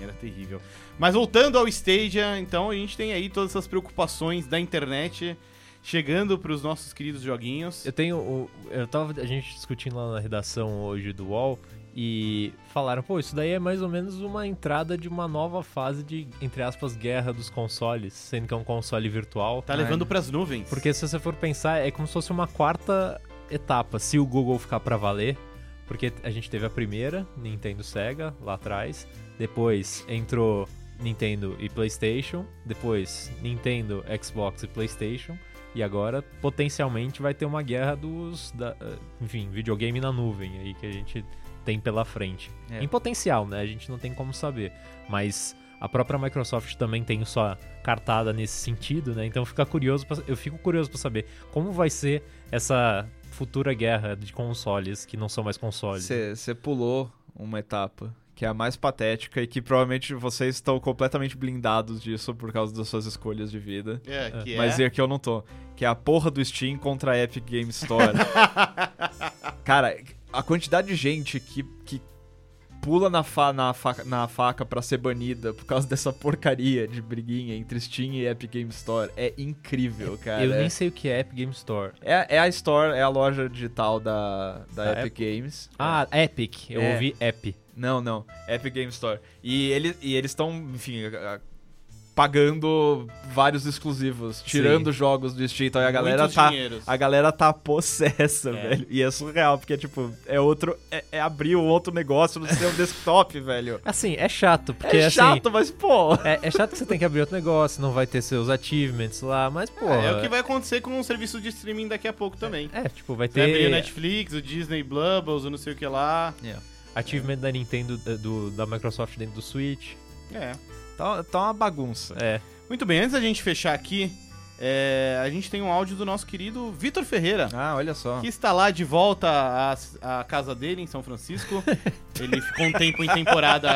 [SPEAKER 1] era terrível. Mas voltando ao Stadia, então a gente tem aí todas essas preocupações da internet chegando para os nossos queridos joguinhos.
[SPEAKER 3] Eu tenho. o- Eu tava a gente discutindo lá na redação hoje do UOL e falaram, pô, isso daí é mais ou menos uma entrada de uma nova fase de, entre aspas, guerra dos consoles, sendo que é um console virtual.
[SPEAKER 1] Tá levando para as nuvens.
[SPEAKER 3] Porque se você for pensar, é como se fosse uma quarta etapa, se o Google ficar pra valer. Porque a gente teve a primeira, Nintendo Sega, lá atrás. Depois entrou Nintendo e PlayStation. Depois Nintendo, Xbox e PlayStation. E agora, potencialmente, vai ter uma guerra dos. da- eh, enfim, videogame na nuvem aí que a gente tem pela frente.
[SPEAKER 2] É.
[SPEAKER 3] Em potencial, né? A gente não tem como saber. Mas a própria Microsoft também tem sua cartada nesse sentido, né? Então fica curioso, pra- eu fico curioso pra saber como vai ser essa futura guerra de consoles que não são mais consoles.
[SPEAKER 2] Você pulou uma etapa que é a mais patética e que provavelmente vocês estão completamente blindados disso por causa das suas escolhas de vida.
[SPEAKER 1] É, que
[SPEAKER 2] Mas
[SPEAKER 1] é...
[SPEAKER 2] é que eu não tô. Que é a porra do Steam contra a Epic Game Store. Cara, a quantidade de gente que, que pula na, fa na, faca, na faca pra ser banida por causa dessa porcaria de briguinha entre Steam e Epic Game Store é incrível, cara.
[SPEAKER 3] eu
[SPEAKER 2] É-
[SPEAKER 3] nem sei o que é Epic Game Store.
[SPEAKER 2] é, é a Store, é a loja digital da, da
[SPEAKER 3] Da
[SPEAKER 2] Epic Games.
[SPEAKER 3] Ah, Epic. Eu
[SPEAKER 2] É.
[SPEAKER 3] ouvi Epic.
[SPEAKER 2] Não, não. Epic Game Store. E, ele, e eles estão, enfim, pagando vários exclusivos, tirando jogos do Steam. Então a galera
[SPEAKER 1] Muitos
[SPEAKER 2] tá.
[SPEAKER 1] dinheiros.
[SPEAKER 2] A galera tá possessa,
[SPEAKER 1] É.
[SPEAKER 2] velho. E é surreal, porque, tipo, é outro. É, é abrir um outro negócio no seu desktop, velho.
[SPEAKER 3] Assim, é chato, porque
[SPEAKER 2] é
[SPEAKER 3] assim.
[SPEAKER 2] chato, mas, pô.
[SPEAKER 3] É, é chato que você tem que abrir outro negócio, não vai ter seus achievements lá, mas, pô.
[SPEAKER 1] É, é o que vai acontecer com um serviço de streaming daqui a pouco também.
[SPEAKER 3] É, tipo, vai
[SPEAKER 1] Você vai abrir o
[SPEAKER 3] ter
[SPEAKER 1] Netflix, o Disney Blubbles, o não sei o que lá.
[SPEAKER 3] Achievement da Nintendo, eh, do, da Microsoft dentro do Switch.
[SPEAKER 1] É.
[SPEAKER 2] Tá, tá uma bagunça.
[SPEAKER 3] É.
[SPEAKER 1] Muito bem, antes da gente fechar aqui, é, a gente tem um áudio do nosso querido Vitor Ferreira.
[SPEAKER 2] Ah, olha só.
[SPEAKER 1] Que está lá de volta à, à casa dele em São Francisco. Ele ficou um tempo em temporada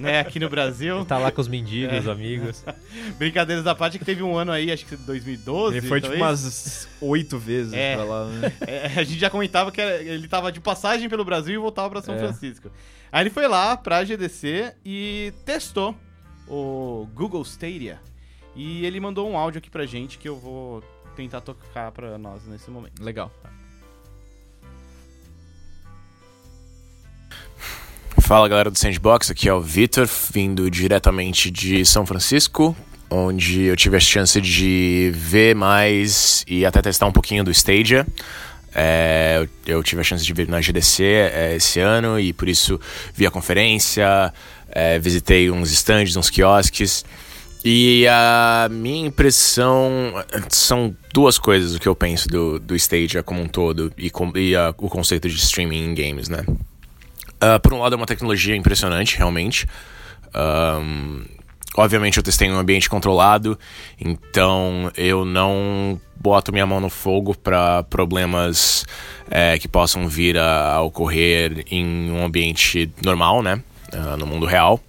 [SPEAKER 1] né, aqui no Brasil.
[SPEAKER 3] Tá lá com os mendigos,
[SPEAKER 1] É.
[SPEAKER 3] os amigos.
[SPEAKER 1] Brincadeiras da parte que teve um ano aí, acho que 2012.
[SPEAKER 2] Ele foi tipo
[SPEAKER 1] talvez.
[SPEAKER 2] umas oito vezes
[SPEAKER 1] É.
[SPEAKER 2] pra lá, né?
[SPEAKER 1] É, a gente já comentava que ele tava de passagem pelo Brasil e voltava pra São
[SPEAKER 2] É.
[SPEAKER 1] Francisco. Aí ele foi lá pra GDC e testou o Google Stadia. E ele mandou um áudio aqui pra gente que eu vou tentar tocar pra nós nesse momento.
[SPEAKER 2] Legal.
[SPEAKER 4] Fala galera do Sandbox, aqui é o Vitor, vindo diretamente de São Francisco, onde eu tive a chance de ver mais e até testar um pouquinho do Stadia. É, eu, eu tive a chance de vir na GDC é, esse ano e por isso vi a conferência, é, visitei uns stands, uns quiosques. E a minha impressão são duas coisas o que eu penso do, do Stadia como um todo e, com, e a- o conceito de streaming em games, né? Ah, por um lado, é uma tecnologia impressionante, realmente. Ahn, obviamente, eu testei em um ambiente controlado, então eu não boto minha mão no fogo para problemas eh, que possam vir a, a ocorrer em um ambiente normal, né? Ah, no mundo real.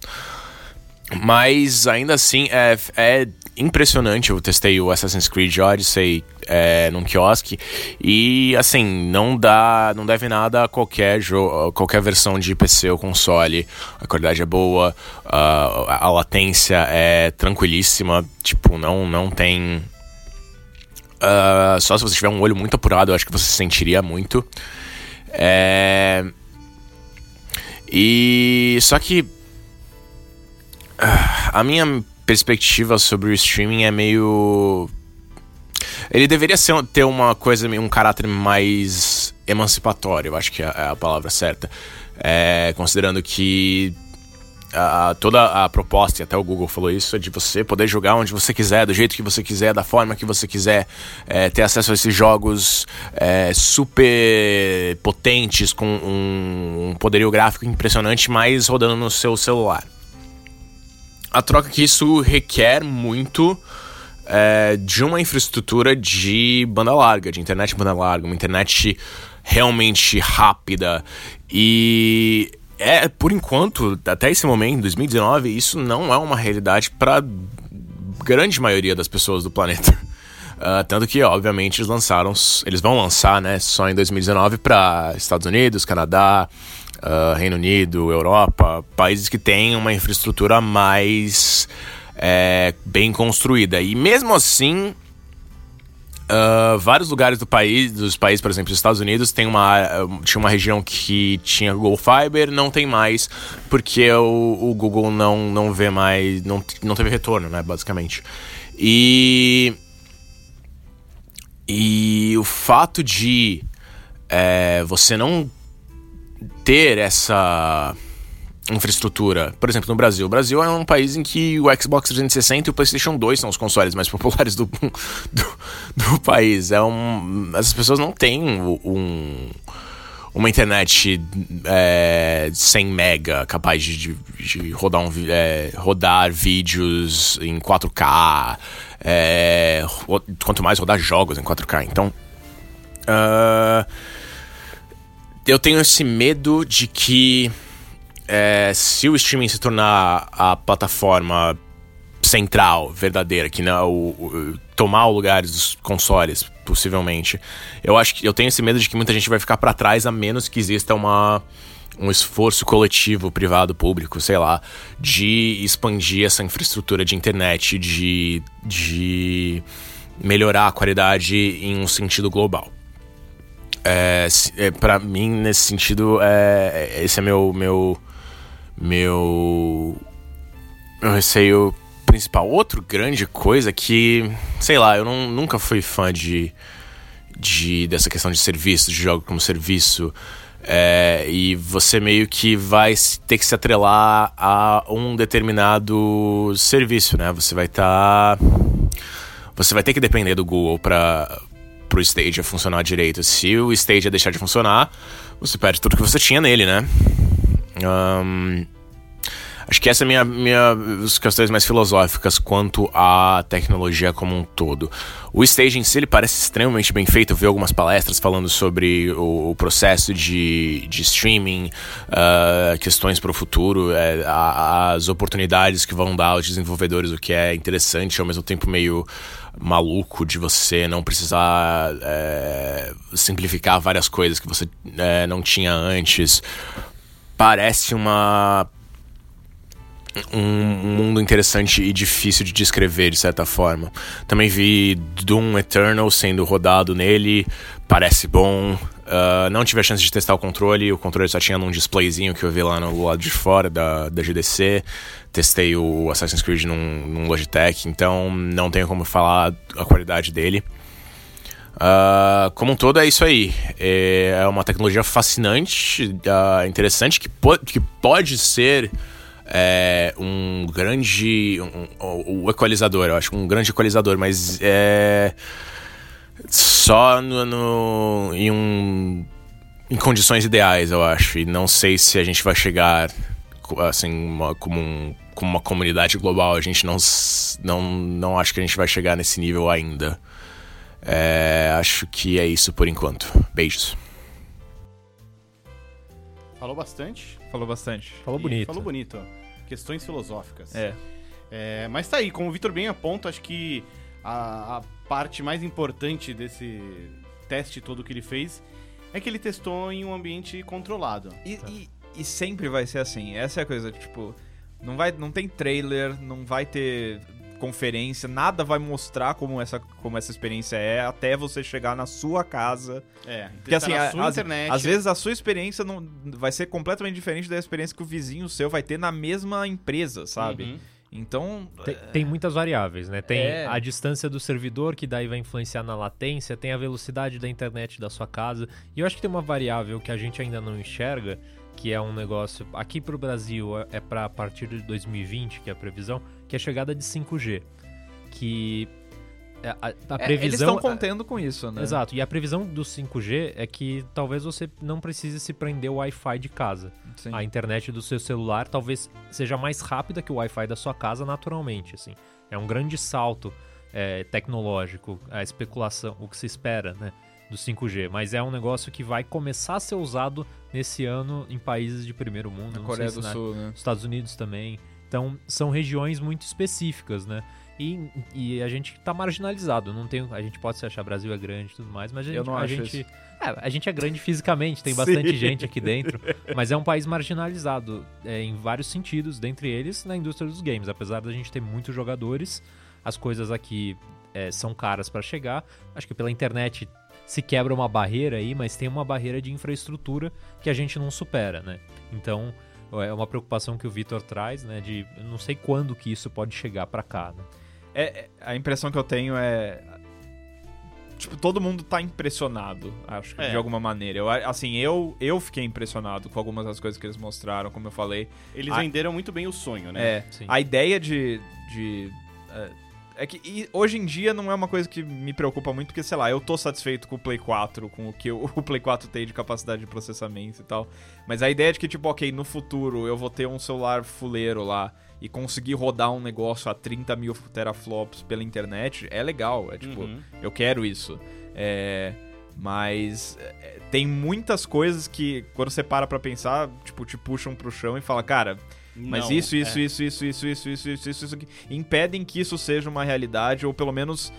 [SPEAKER 4] Mas ainda assim é, é impressionante. Eu testei o Assassin's Creed Odyssey é, num quiosque e assim não dá, não deve nada a qualquer jogo, qualquer versão de PC ou console. A qualidade é boa, a, a latência é tranquilíssima. Tipo não não tem ah, só se você tiver um olho muito apurado, eu acho que você sentiria muito. É... E só que a minha perspectiva sobre o streaming é meio. Ele deveria ser, ter uma coisa, um caráter mais emancipatório, eu acho que é é a palavra certa. É, considerando que a- toda a proposta, e até o Google falou isso, é de você poder jogar onde você quiser, do jeito que você quiser, da forma que você quiser, é, ter acesso a esses jogos é, super potentes, com um, um poderio gráfico impressionante, mas rodando no seu celular a troca que isso requer muito é, de uma infraestrutura de banda larga, de internet banda larga, uma internet realmente rápida. E é, por enquanto, até esse momento, 2019, isso não é uma realidade para grande maioria das pessoas do planeta. Uh, tanto que, obviamente, eles lançaram, eles vão lançar, né, só em 2019 para Estados Unidos, Canadá, uh, Reino Unido, Europa, países que têm uma infraestrutura mais é, bem construída. E mesmo assim, uh, vários lugares do país, dos países, por exemplo, os Estados Unidos, tem uma, tinha uma região que tinha Google Fiber, não tem mais, porque o, o Google não, não vê mais, não, não teve retorno, né, basicamente. E. E o fato de é, você não ter essa infraestrutura. Por exemplo, no Brasil. O Brasil é um país em que o Xbox 360 e o PlayStation 2 são os consoles mais populares do, do, do país. É um, as pessoas não têm um, uma internet é, 100 mega capaz de, de rodar, um, é, rodar vídeos em 4K. É, quanto mais rodar jogos em 4K. Então. Uh, eu tenho esse medo de que é, se o streaming se tornar a plataforma central, verdadeira, que não o, o, tomar o lugar dos consoles, possivelmente, eu acho que eu tenho esse medo de que muita gente vai ficar para trás a menos que exista uma um esforço coletivo, privado, público, sei lá, de expandir essa infraestrutura de internet, de, de melhorar a qualidade em um sentido global. É, é, para mim, nesse sentido, é, é, esse é meu, meu, meu, meu receio principal. Outro grande coisa que, sei lá, eu não, nunca fui fã de, de dessa questão de serviço, de jogo como serviço. É, e você meio que vai ter que se atrelar a um determinado serviço, né? Você vai estar. Tá, você vai ter que depender do Google para pro Stadia funcionar direito. Se o Stadia deixar de funcionar, você perde tudo que você tinha nele, né? Um, acho que essa é minha, minha as questões mais filosóficas quanto à tecnologia como um todo. O Stage em si ele parece extremamente bem feito. Eu vi algumas palestras falando sobre o, o processo de, de streaming, uh, questões para o futuro, é, as oportunidades que vão dar aos desenvolvedores, o que é interessante, ao mesmo tempo meio maluco de você não precisar é, simplificar várias coisas que você é, não tinha antes. Parece uma. Um mundo interessante e difícil de descrever, de certa forma. Também vi Doom Eternal sendo rodado nele, parece bom. Uh, não tive a chance de testar o controle, o controle só tinha num displayzinho que eu vi lá no lado de fora da, da GDC. Testei o Assassin's Creed num, num Logitech, então não tenho como falar a qualidade dele. Uh, como um todo, é isso aí. É uma tecnologia fascinante, uh, interessante, que, po que pode ser é, um grande. Um, um, um, equalizador, eu acho, um grande equalizador, mas é só no, no, em um em condições ideais, eu acho. E não sei se a gente vai chegar assim uma, como, um, como uma comunidade global. A gente não, não, não acho que a gente vai chegar nesse nível ainda. É, acho que é isso por enquanto. Beijos.
[SPEAKER 1] Falou bastante.
[SPEAKER 2] Falou bastante.
[SPEAKER 3] Falou bonito.
[SPEAKER 1] Falou bonito. Questões filosóficas.
[SPEAKER 2] É.
[SPEAKER 1] é mas tá aí, como o Vitor bem aponta, acho que a, a parte mais importante desse teste todo que ele fez é que ele testou em um ambiente controlado.
[SPEAKER 2] E, e, e, sempre vai ser assim. Essa é a coisa, tipo, não vai, não tem trailer, não vai ter conferência, nada vai mostrar como essa, como essa experiência é até você chegar na sua casa.
[SPEAKER 1] É,
[SPEAKER 2] porque assim, a, às, às, vezes a sua experiência não vai ser completamente diferente da experiência que o vizinho seu vai ter na mesma empresa, sabe? Uhum. Então.
[SPEAKER 3] Tem, tem, muitas variáveis, né? Tem é... a distância do servidor, que daí vai influenciar na latência, tem a velocidade da internet da sua casa. E eu acho que tem uma variável que a gente ainda não enxerga, que é um negócio. Aqui para o Brasil é, é para a partir de 2020, que é a previsão, que é a chegada de 5G. Que
[SPEAKER 2] é, a, a, previsão. É, eles estão contendo com isso, né?
[SPEAKER 3] Exato. E a previsão do 5G é que talvez você não precise se prender o Wi-Fi de casa. Sim. A internet do seu celular talvez seja mais rápida que o Wi-Fi da sua casa naturalmente, assim. É um grande salto é, tecnológico, a especulação, o que se espera, né? do 5G, mas é um negócio que vai começar a ser usado nesse ano em países de primeiro mundo.
[SPEAKER 2] Na Coreia do
[SPEAKER 3] na-
[SPEAKER 2] Sul, né?
[SPEAKER 3] Estados Unidos também. Então, são regiões muito específicas, né? E, e a gente tá marginalizado. Não tem, a gente pode se achar Brasil é grande e tudo mais, mas a gente, a gente, é, a gente é grande fisicamente, tem bastante gente aqui dentro, mas é um país marginalizado é, em vários sentidos, dentre eles na indústria dos games. Apesar da gente ter muitos jogadores, as coisas aqui é, são caras para chegar. Acho que pela internet se quebra uma barreira aí, mas tem uma barreira de infraestrutura que a gente não supera, né? Então é uma preocupação que o Vitor traz, né? De eu não sei quando que isso pode chegar para cá, né?
[SPEAKER 2] É, é- a impressão que eu tenho é. Tipo, todo mundo tá impressionado, acho que
[SPEAKER 1] É.
[SPEAKER 2] de alguma maneira. Eu, assim, eu, eu fiquei impressionado com algumas das coisas que eles mostraram, como eu falei.
[SPEAKER 1] Eles
[SPEAKER 2] Ah.
[SPEAKER 1] venderam muito bem o sonho, né?
[SPEAKER 2] É,
[SPEAKER 3] Sim.
[SPEAKER 2] a ideia de. de é, é que hoje em dia não é uma coisa que me preocupa muito, porque, sei lá, eu tô satisfeito com o Play 4, com o que o, o Play 4 tem de capacidade de processamento e tal. Mas a ideia de que, tipo, ok, no futuro eu vou ter um celular fuleiro lá e conseguir rodar um negócio a 30 mil teraflops pela internet é legal. É tipo,
[SPEAKER 1] Uhum.
[SPEAKER 2] eu quero isso. É, mas é, tem muitas coisas que, quando você para pra pensar, tipo, te puxam pro chão e fala, cara, mas
[SPEAKER 1] Não,
[SPEAKER 2] isso, isso,
[SPEAKER 1] é.
[SPEAKER 2] isso, isso, isso, isso, isso, isso, isso, isso aqui, impedem que isso seja uma realidade, ou pelo menos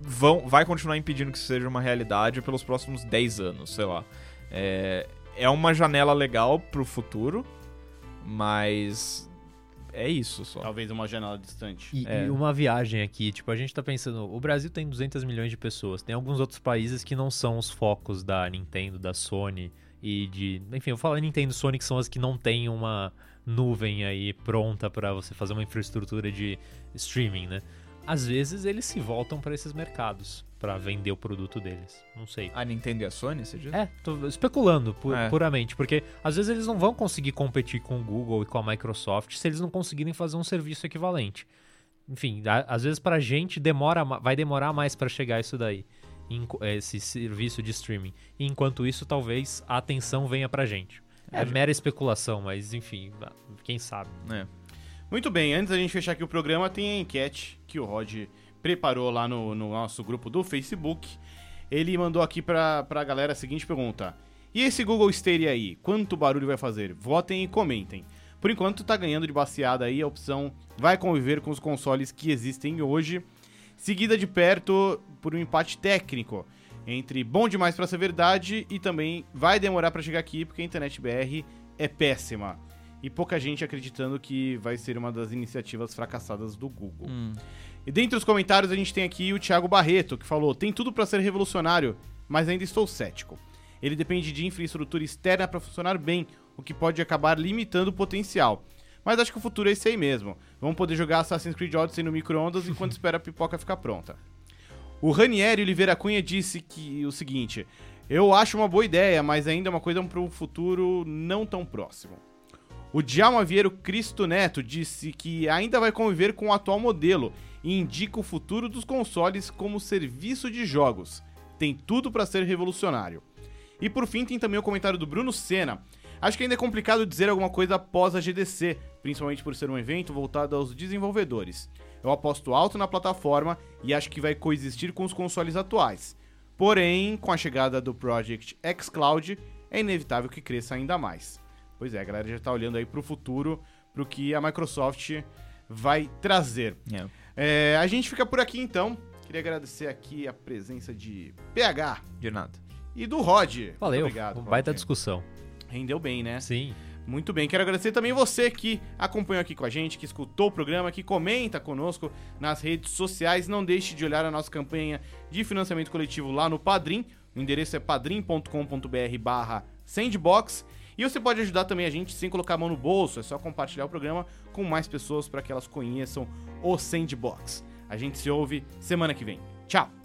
[SPEAKER 2] vão, vai continuar impedindo que isso seja uma realidade pelos próximos 10 anos, sei lá. É, é uma janela legal pro futuro, mas é isso só.
[SPEAKER 1] Talvez uma janela distante.
[SPEAKER 3] E,
[SPEAKER 2] É.
[SPEAKER 3] e uma viagem aqui, tipo, a gente tá pensando, o Brasil tem 200 milhões de pessoas, tem alguns outros países que não são os focos da Nintendo, da Sony e de, enfim, eu falo Nintendo e Sony que são as que não têm uma nuvem aí pronta pra você fazer uma infraestrutura de streaming, né? Às vezes eles se voltam pra esses mercados pra vender o produto deles. Não sei.
[SPEAKER 2] A Nintendo e a Sony, você diz?
[SPEAKER 3] É, tô especulando pu-
[SPEAKER 2] É.
[SPEAKER 3] puramente, porque às vezes eles não vão conseguir competir com o Google e com a Microsoft se eles não conseguirem fazer um serviço equivalente. Enfim, a- às vezes pra gente demora, vai demorar mais pra chegar isso daí, esse serviço de streaming. E enquanto isso, talvez a atenção venha pra gente. É, mera especulação, mas enfim, quem sabe.
[SPEAKER 2] É.
[SPEAKER 1] Muito bem, antes da gente fechar aqui o programa, tem a enquete que o Rod preparou lá no, no nosso grupo do Facebook. Ele mandou aqui pra, pra galera a seguinte pergunta: E esse Google Stadia aí, quanto barulho vai fazer? Votem e comentem. Por enquanto tá ganhando de baseada aí a opção vai conviver com os consoles que existem hoje, seguida de perto por um empate técnico entre bom demais pra ser verdade e também vai demorar pra chegar aqui porque a internet BR é péssima. E pouca gente acreditando que vai ser uma das iniciativas fracassadas do Google.
[SPEAKER 2] Hum.
[SPEAKER 1] E dentre os comentários a gente tem aqui o Thiago Barreto, que falou: tem tudo pra ser revolucionário, mas ainda estou cético. Ele depende de infraestrutura externa pra funcionar bem, o que pode acabar limitando o potencial. Mas acho que o futuro é esse aí mesmo. Vamos poder jogar Assassin's Creed Odyssey no micro-ondas enquanto espera a pipoca ficar pronta. O Ranieri Oliveira Cunha disse que o seguinte: Eu acho uma boa ideia, mas ainda é uma coisa para um futuro não tão próximo. O Djalma Vieiro Cristo Neto disse que ainda vai conviver com o atual modelo e indica o futuro dos consoles como serviço de jogos. Tem tudo para ser revolucionário. E por fim tem também o comentário do Bruno Senna. Acho que ainda é complicado dizer alguma coisa após a GDC, principalmente por ser um evento voltado aos desenvolvedores. Eu aposto alto na plataforma e acho que vai coexistir com os consoles atuais. Porém, com a chegada do Project xCloud, é inevitável que cresça ainda mais. Pois é, a galera já tá olhando aí pro futuro, pro que a Microsoft vai trazer.
[SPEAKER 2] É.
[SPEAKER 1] É, a gente fica por aqui então. Queria agradecer aqui a presença de PH
[SPEAKER 2] De nada.
[SPEAKER 1] e do Rod. Muito
[SPEAKER 3] Valeu,
[SPEAKER 1] obrigado.
[SPEAKER 3] baita
[SPEAKER 1] Rod.
[SPEAKER 3] discussão.
[SPEAKER 1] Rendeu bem, né?
[SPEAKER 3] Sim.
[SPEAKER 1] Muito bem, quero agradecer também você que acompanhou aqui com a gente, que escutou o programa, que comenta conosco nas redes sociais. Não deixe de olhar a nossa campanha de financiamento coletivo lá no Padrim. O endereço é padrim.com.br barra sandbox. E você pode ajudar também a gente sem colocar a mão no bolso, é só compartilhar o programa com mais pessoas para que elas conheçam o Sandbox. A gente se ouve semana que vem. Tchau!